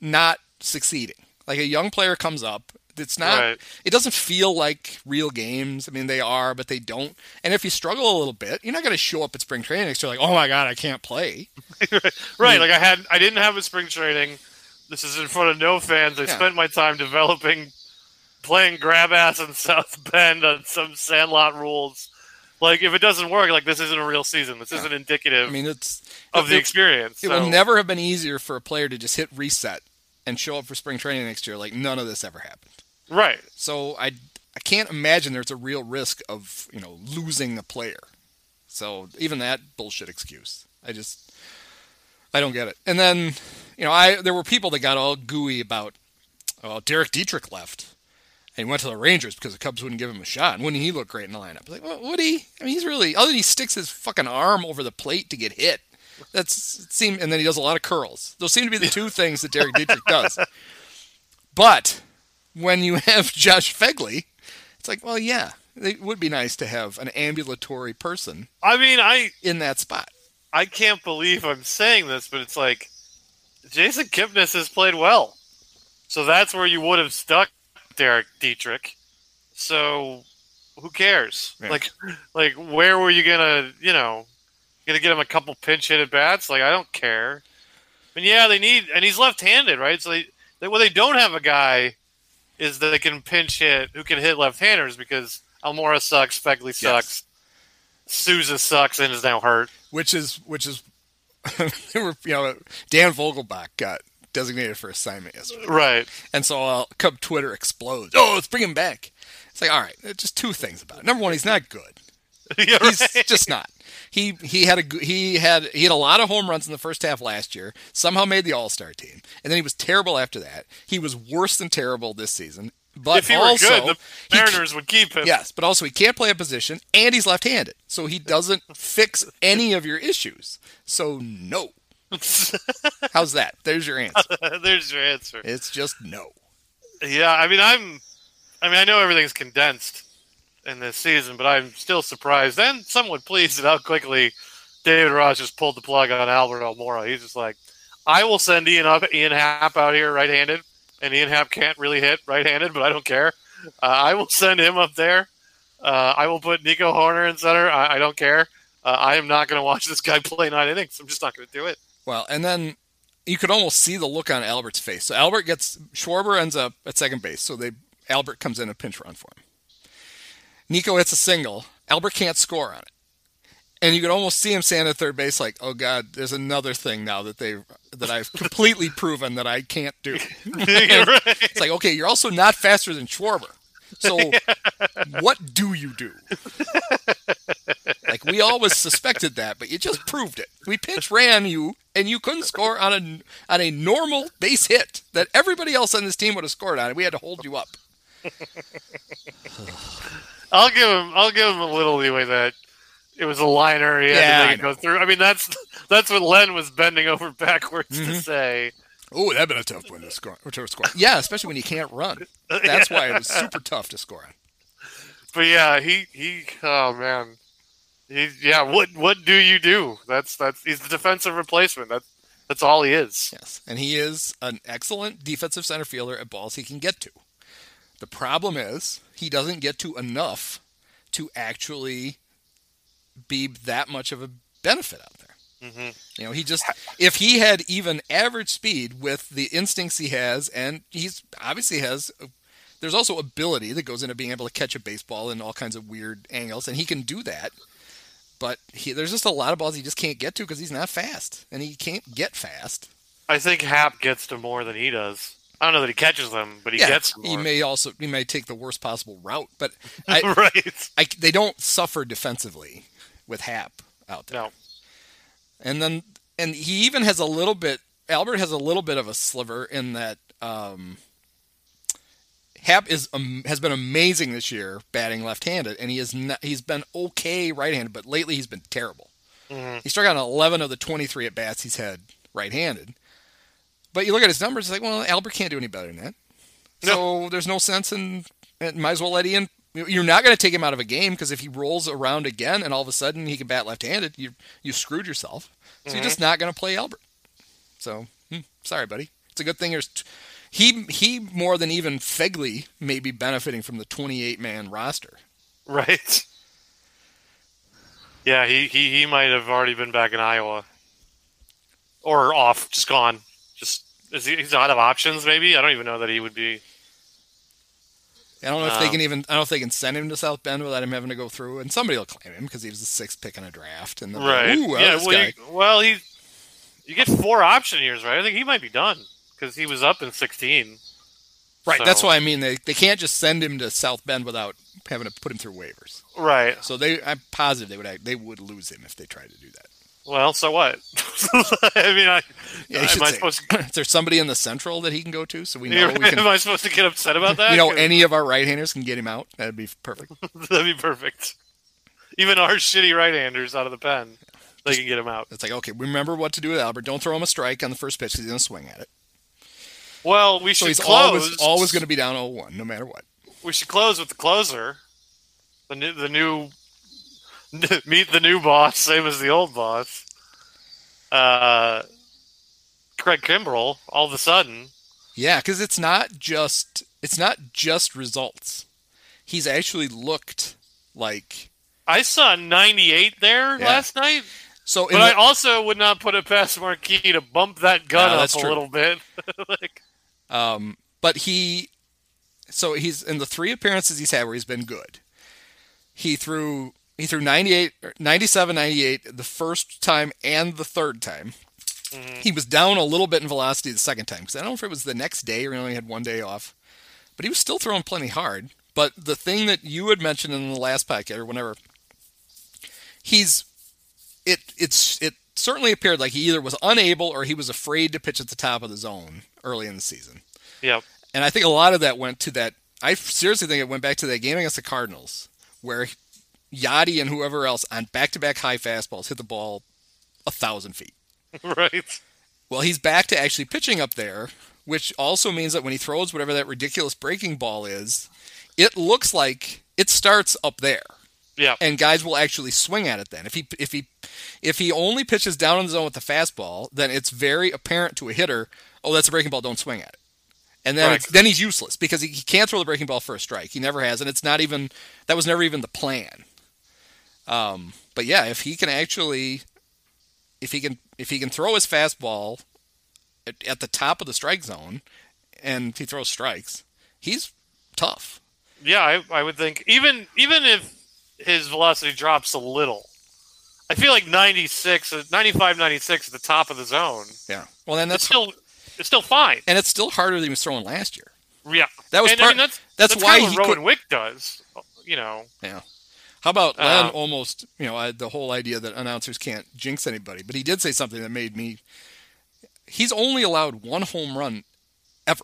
Speaker 2: not succeeding. Like a young player comes up, it's not.
Speaker 3: Right.
Speaker 2: It doesn't feel like real games. I mean, they are, but they don't. And if you struggle a little bit, you're not going to show up at spring training next year like, oh my god, I can't play.
Speaker 3: right. Like I had, I didn't have a spring training. This is in front of no fans. I
Speaker 2: Yeah.
Speaker 3: spent my time developing, playing grab ass in South Bend on some sandlot rules. Like if it doesn't work, like this isn't a real season. This isn't indicative
Speaker 2: I mean, it's
Speaker 3: of the experience.
Speaker 2: It
Speaker 3: So,
Speaker 2: will never have been easier for a player to just hit reset and show up for spring training next year. Like none of this ever happened.
Speaker 3: right.
Speaker 2: So I I can't imagine there's a real risk of you know losing a player. So even that bullshit excuse, I just I don't get it. And then you know I there were people that got all gooey about well Derek Dietrich left. And he went to the Rangers because the Cubs wouldn't give him a shot. And wouldn't he look great in the lineup? Like, well, would he? I mean, he's really other than he sticks his fucking arm over the plate to get hit. That's it seem, and then he does a lot of curls. Those seem to be the two things that Derek Dietrich does. But when you have Josh Phegley, it's like, well, yeah, it would be nice to have an ambulatory person
Speaker 3: I mean, I
Speaker 2: in that spot.
Speaker 3: I can't believe I'm saying this, but it's like Jason Kipnis has played well. So that's where you would have stuck Derek Dietrich. So who cares?
Speaker 2: Yeah.
Speaker 3: Like like where were you gonna you know gonna get him a couple pinch hit at bats? Like I don't care. And yeah, they need and he's left handed, right? So they, they well they don't have a guy is that they can pinch hit who can hit left handers because Almora sucks, Phegley sucks, Souza sucks and is now hurt.
Speaker 2: which is which is you know Dan Vogelbach got designated for assignment yesterday,
Speaker 3: Right.
Speaker 2: and so uh, Cub Twitter explodes. Oh, let's bring him back. It's like all right, uh, just two things about it. Number one, he's not good.
Speaker 3: yeah,
Speaker 2: He's
Speaker 3: right.
Speaker 2: just not. He he had a he had he had a lot of home runs in the first half last year. Somehow made the All Star team, and then he was terrible after that. He was worse than terrible this season. But
Speaker 3: if he
Speaker 2: also,
Speaker 3: were good, the
Speaker 2: he
Speaker 3: Mariners would keep him.
Speaker 2: Yes, but also he can't play a position and he's left-handed. So he doesn't fix any of your issues. So no. How's that? There's your answer.
Speaker 3: There's your answer.
Speaker 2: It's just no.
Speaker 3: Yeah, I mean, I'm. I mean, I know everything's condensed in this season, but I'm still surprised and somewhat pleased at how quickly David Ross just pulled the plug on Albert Almora. He's just like, I will send Ian up, Ian Happ out here right-handed, and Ian Happ can't really hit right-handed, but I don't care. Uh, I will send him up there. Uh, I will put Nico Hoerner in center. I, I don't care. Uh, I am not going to watch this guy play nine innings. I'm just not going to do it.
Speaker 2: Well, and then you could almost see the look on Albert's face. So Albert gets Schwarber ends up at second base. So they Albert comes in a pinch run for him. Nico hits a single. Albert can't score on it. And you could almost see him standing at third base like, "Oh god, there's another thing now that they that I've completely proven that I can't do."
Speaker 3: Right.
Speaker 2: It's like, okay, you're also not faster than Schwarber. So, what do you do? Like we always suspected that, but you just proved it. We pitch ran you, and you couldn't score on a on a normal base hit that everybody else on this team would have scored on, and we had to hold you up.
Speaker 3: I'll give him. I'll give him a little leeway that it was a liner. He had
Speaker 2: Yeah,
Speaker 3: to
Speaker 2: I
Speaker 3: make it go through. I mean, that's that's what Len was bending over backwards
Speaker 2: Mm-hmm.
Speaker 3: to say.
Speaker 2: Oh, that'd been a tough one to score. Or to score. Yeah, especially when you can't run. That's why it was super tough to score on.
Speaker 3: But yeah, he he. Oh man, he yeah. What what do you do? That's that's he's the defensive replacement. That's that's all he is.
Speaker 2: Yes, and he is an excellent defensive center fielder at balls he can get to. The problem is he doesn't get to enough to actually be that much of a benefit out there.
Speaker 3: hmm
Speaker 2: You know, he just if he had even average speed with the instincts he has, and he's obviously has. There's also ability that goes into being able to catch a baseball in all kinds of weird angles, and he can do that. But he, there's just a lot of balls he just can't get to because he's not fast, and he can't get fast.
Speaker 3: I think Happ gets to more than he does. I don't know that he catches them, but he gets to
Speaker 2: he may also he may take the worst possible route, but I,
Speaker 3: right.
Speaker 2: I they don't suffer defensively with Happ out there.
Speaker 3: No.
Speaker 2: And then and he even has a little bit. Albert has a little bit of a sliver in that. Um, Happ is um, has been amazing this year batting left-handed, and he is not, he's been okay right-handed, but lately he's been terrible.
Speaker 3: Mhm.
Speaker 2: He struck out 11 of the 23 at bats he's had right-handed. But you look at his numbers, it's like, well, Albert can't do any better than that. So there's no sense in. It might as well let Ian. You're not going to take him out of a game because if he rolls around again and all of a sudden he can bat left-handed, you you screwed yourself. So you're just not going to play Albert. So hmm, sorry, buddy. It's a good thing there's. T- he he more than even Phegley may be benefiting from the 28 man roster.
Speaker 3: Right. Yeah, he, he, he might have already been back in Iowa. Or off, just gone. Just is he, he's out of options maybe? I don't even know that he would be
Speaker 2: I don't know if they
Speaker 3: Um,
Speaker 2: can even. I don't know if they can send him to South Bend without him having to go through. And somebody will claim him because he was the sixth pick in a draft. And like,
Speaker 3: right.
Speaker 2: Well,
Speaker 3: yeah, well, you, well, he you get four option years, right? I think he might be done because he was up in 16.
Speaker 2: Right,
Speaker 3: So-
Speaker 2: that's why I mean they, they can't just send him to South Bend without having to put him through waivers.
Speaker 3: Right.
Speaker 2: So they, I'm positive they would act- they would lose him if they tried to do that.
Speaker 3: Well, so what? I mean, I,
Speaker 2: Yeah,
Speaker 3: am I
Speaker 2: say,
Speaker 3: supposed to?
Speaker 2: is there somebody in the Central that he can go to so we know we
Speaker 3: am I supposed to get upset about that?
Speaker 2: we know any of our right-handers can get him out? That'd be perfect.
Speaker 3: That'd be perfect. Even our shitty right-handers out of the pen, they can get him out.
Speaker 2: It's like okay, remember what to do with Albert. Don't throw him a strike on the first pitch because he's gonna swing at it.
Speaker 3: Well, we
Speaker 2: So
Speaker 3: should
Speaker 2: he's
Speaker 3: close.
Speaker 2: always always gonna be down 0-1 no matter what.
Speaker 3: We should close with the closer. The new, the new, meet the new boss, same as the old boss. Uh, Craig Kimbrel. All of a sudden,
Speaker 2: Yeah, because it's not just it's not just results. He's actually looked like
Speaker 3: I saw 98 there
Speaker 2: Yeah.
Speaker 3: last night,
Speaker 2: so.
Speaker 3: But I also would not put it past Marquee to bump that gun
Speaker 2: No,
Speaker 3: up a
Speaker 2: true.
Speaker 3: little bit. like,
Speaker 2: Um, but he, so he's in the three appearances he's had where he's been good. He threw he threw 98, or 97, 98 the first time and the third time. He was down a little bit in velocity the second time because I don't know if it was the next day or he only had one day off, but he was still throwing plenty hard. But the thing that you had mentioned in the last podcast or whenever, he's it it's it certainly appeared like he either was unable or he was afraid to pitch at the top of the zone early in the season.
Speaker 3: yep.
Speaker 2: And I think a lot of that went to that. I seriously think it went back to that game against the Cardinals, where Yadi and whoever else on back-to-back high fastballs hit the ball a thousand feet.
Speaker 3: right.
Speaker 2: Well, he's back to actually pitching up there, which also means that when he throws whatever that ridiculous breaking ball is, it looks like it starts up there,
Speaker 3: Yeah.
Speaker 2: and guys will actually swing at it. Then, if he if he if he only pitches down in the zone with the fastball, then it's very apparent to a hitter, oh, that's a breaking ball, don't swing at it. And then
Speaker 3: Right.
Speaker 2: then he's useless because he, he can't throw the breaking ball for a strike. He never has, and it's not even that was never even the plan. Um, but yeah, if he can actually, if he can, if he can throw his fastball at, at the top of the strike zone, and he throws strikes, he's tough.
Speaker 3: Yeah, I, I would think even even if his velocity drops a little, I feel like 96, uh, 95, 96 at the top of the zone.
Speaker 2: Yeah. Well, then that's
Speaker 3: still it's still fine.
Speaker 2: and it's still harder than he was throwing last year.
Speaker 3: Yeah,
Speaker 2: That was
Speaker 3: and,
Speaker 2: part-
Speaker 3: I mean, that's
Speaker 2: that's
Speaker 3: that's,
Speaker 2: why
Speaker 3: kind of
Speaker 2: he
Speaker 3: Rowan
Speaker 2: could-
Speaker 3: Wick does. You know, Yeah.
Speaker 2: How about Len
Speaker 3: Um,
Speaker 2: almost, you know, I, the whole idea that announcers can't jinx anybody, but he did say something that made me. He's only allowed one home run ever,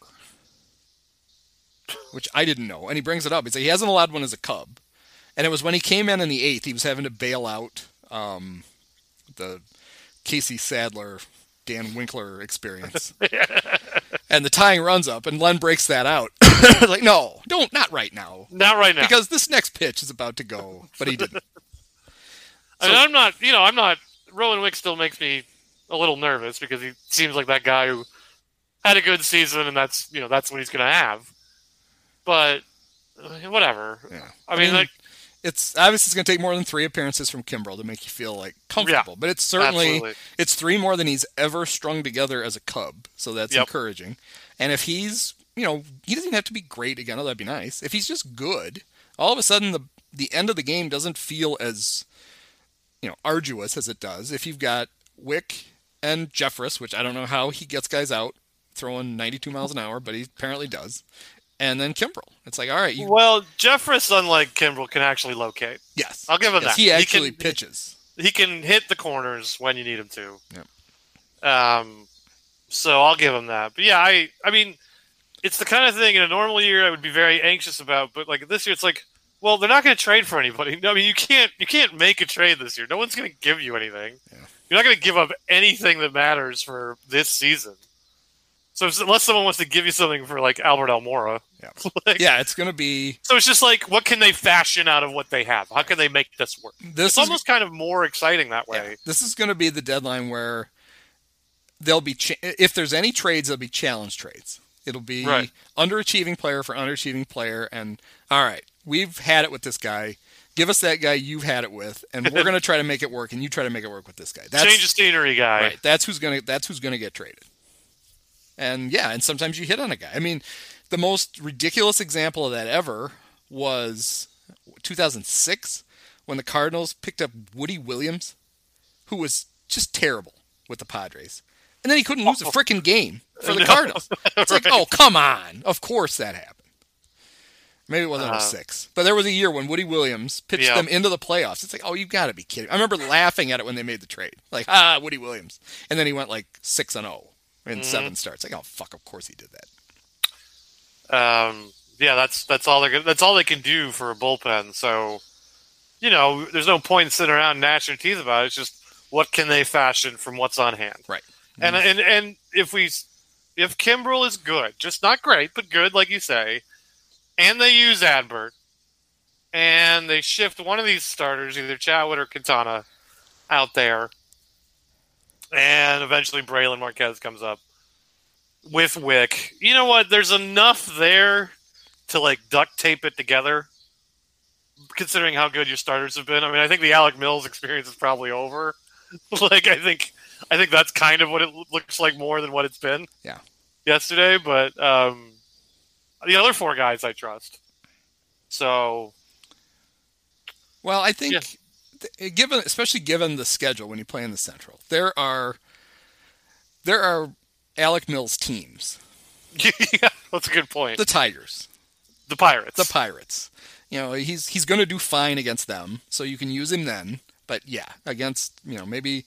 Speaker 2: which I didn't know. And he brings it up. He said he hasn't allowed one as a Cub. And it was when he came in in the eighth, he was having to bail out um, the Casey Sadler, Dan Winkler experience. and the tying runs up, and Len breaks that out. like, no, don't, not right now.
Speaker 3: not right now.
Speaker 2: Because this next pitch is about to go, but he didn't.
Speaker 3: I mean, I'm not. You know, I'm not. Rowan Wick still makes me a little nervous because he seems like that guy who had a good season, and that's you know that's what he's going to have. But uh, whatever.
Speaker 2: Yeah.
Speaker 3: I mean, like
Speaker 2: it's obviously it's going to take more than three appearances from Kimbrel to make you feel like comfortable. But it's certainly
Speaker 3: absolutely.
Speaker 2: it's three more than he's ever strung together as a Cub, so that's
Speaker 3: Yep.
Speaker 2: encouraging. And if he's, you know, he doesn't have to be great again. Oh, that'd be nice. If he's just good, all of a sudden the the end of the game doesn't feel as you know arduous as it does if you've got Wick and Jeffress, which I don't know how he gets guys out throwing 92 miles an hour, but he apparently does. And then Kimbrel. It's like, all right, you,
Speaker 3: well, Jeffress, unlike Kimbrel, can actually locate.
Speaker 2: yes,
Speaker 3: I'll give him
Speaker 2: yes,
Speaker 3: that.
Speaker 2: he actually
Speaker 3: can,
Speaker 2: pitches.
Speaker 3: He can hit the corners when you need him to.
Speaker 2: Yep.
Speaker 3: Um, so I'll give him that. But yeah, I, I mean, it's the kind of thing in a normal year I would be very anxious about. But like this year, it's like, well, they're not going to trade for anybody. I mean, you can't, you can't make a trade this year. No one's going to give you anything.
Speaker 2: Yeah.
Speaker 3: You're not going to give up anything that matters for this season. So unless someone wants to give you something for like Albert Almora,
Speaker 2: Yeah.
Speaker 3: like,
Speaker 2: Yeah, it's going to be
Speaker 3: So it's just like, what can they fashion out of what they have? How can they make this work?
Speaker 2: this
Speaker 3: It's
Speaker 2: is
Speaker 3: almost kind of more exciting that
Speaker 2: yeah,
Speaker 3: way.
Speaker 2: this is going to be the deadline where they'll be cha- if there's any trades, they'll be challenge trades. It'll be
Speaker 3: Right.
Speaker 2: underachieving player for underachieving player, and all right, we've had it with this guy. Give us that guy you've had it with, and we're going to try to make it work, and you try to make it work with this guy. That's
Speaker 3: Change of scenery, guy.
Speaker 2: right. That's who's gonna. That's who's gonna get traded. And yeah, and sometimes you hit on a guy. I mean, the most ridiculous example of that ever was 2006 when the Cardinals picked up Woody Williams, who was just terrible with the Padres. And then he couldn't lose a freaking game for the
Speaker 3: No.
Speaker 2: Cardinals. It's like, oh, come on. Of course that happened. Maybe it wasn't
Speaker 3: Uh,
Speaker 2: 06. But there was a year when Woody Williams pitched
Speaker 3: Yeah.
Speaker 2: them into the playoffs. It's like, oh, you've got to be kidding. I remember laughing at it when they made the trade. Like, ah, Woody Williams. And then he went like 6 and 0 in
Speaker 3: Mhm.
Speaker 2: seven starts. Like, oh, fuck, of course he did that.
Speaker 3: Um, yeah, that's that's all they're that's all they can do for a bullpen. So, you know, there's no point in sitting around gnashing teeth about it. It's just what can they fashion from what's on hand.
Speaker 2: Right.
Speaker 3: And and and if we if Kimbrel is good, just not great, but good, like you say, and they use Adbert, and they shift one of these starters, either Chatwood or Quintana, out there, and eventually Brailyn Marquez comes up with Wick. You know what? There's enough there to like duct tape it together. Considering how good your starters have been, I mean, I think the Alec Mills experience is probably over. like, I think, I think that's kind of what it looks like more than what it's been.
Speaker 2: Yeah.
Speaker 3: Yesterday, but um, the other four guys I trust. So
Speaker 2: Well, I think,
Speaker 3: Yeah.
Speaker 2: th- given especially given the schedule when you play in the Central, there are there are Alec Mills teams,
Speaker 3: yeah, that's a good point.
Speaker 2: the Tigers,
Speaker 3: The Pirates.
Speaker 2: the Pirates. You know, he's he's going to do fine against them, so you can use him then. But yeah, against you know maybe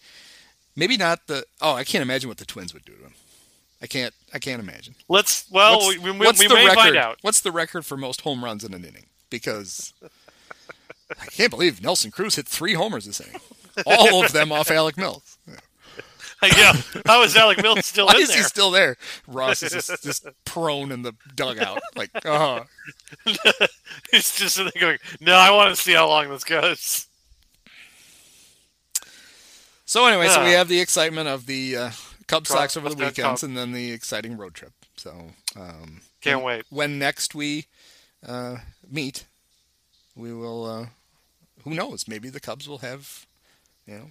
Speaker 2: maybe not the oh I can't imagine what the Twins would do to him. I can't I can't imagine.
Speaker 3: Let's. Well,
Speaker 2: What's-
Speaker 3: we, we,
Speaker 2: what's
Speaker 3: we
Speaker 2: the
Speaker 3: may
Speaker 2: record?
Speaker 3: find out.
Speaker 2: What's the record for most home runs in an inning? Because I can't believe Nelson Cruz hit three homers this inning, all of them off Alec Mills.
Speaker 3: yeah. How is Alec Mills still
Speaker 2: Why
Speaker 3: in
Speaker 2: is
Speaker 3: there?
Speaker 2: he still there? Ross is just, just prone in the dugout, like, oh,
Speaker 3: He's just going, "No, I want to see how long this goes."
Speaker 2: So anyway, so we have the excitement of the uh, Cub Sox over the weekends, and then the exciting road trip. So um,
Speaker 3: Can't
Speaker 2: when,
Speaker 3: wait.
Speaker 2: When next we uh, meet, we will. Uh, who knows? Maybe the Cubs will have, you know,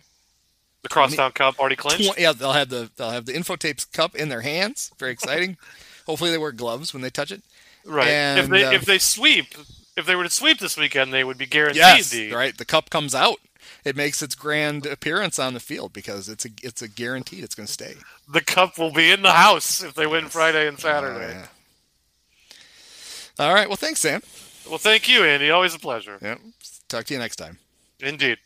Speaker 3: The Crosstown Cup already clinched.
Speaker 2: tw- yeah, they'll have the they'll have the Infotapes Cup in their hands. Very exciting. Hopefully, they wear gloves when they touch it.
Speaker 3: right. if
Speaker 2: and,
Speaker 3: they
Speaker 2: uh,
Speaker 3: if they sweep, if they were to sweep this weekend, they would be guaranteed
Speaker 2: Yes,
Speaker 3: the.
Speaker 2: right. The cup comes out. It makes its grand appearance on the field because it's a it's a guaranteed it's going to stay.
Speaker 3: The cup will be in the house if they win Friday and Saturday.
Speaker 2: Oh, yeah. All right. Well, thanks, Sam.
Speaker 3: Well, thank you, Andy. Always a pleasure.
Speaker 2: Yep. Talk to you next time.
Speaker 3: Indeed.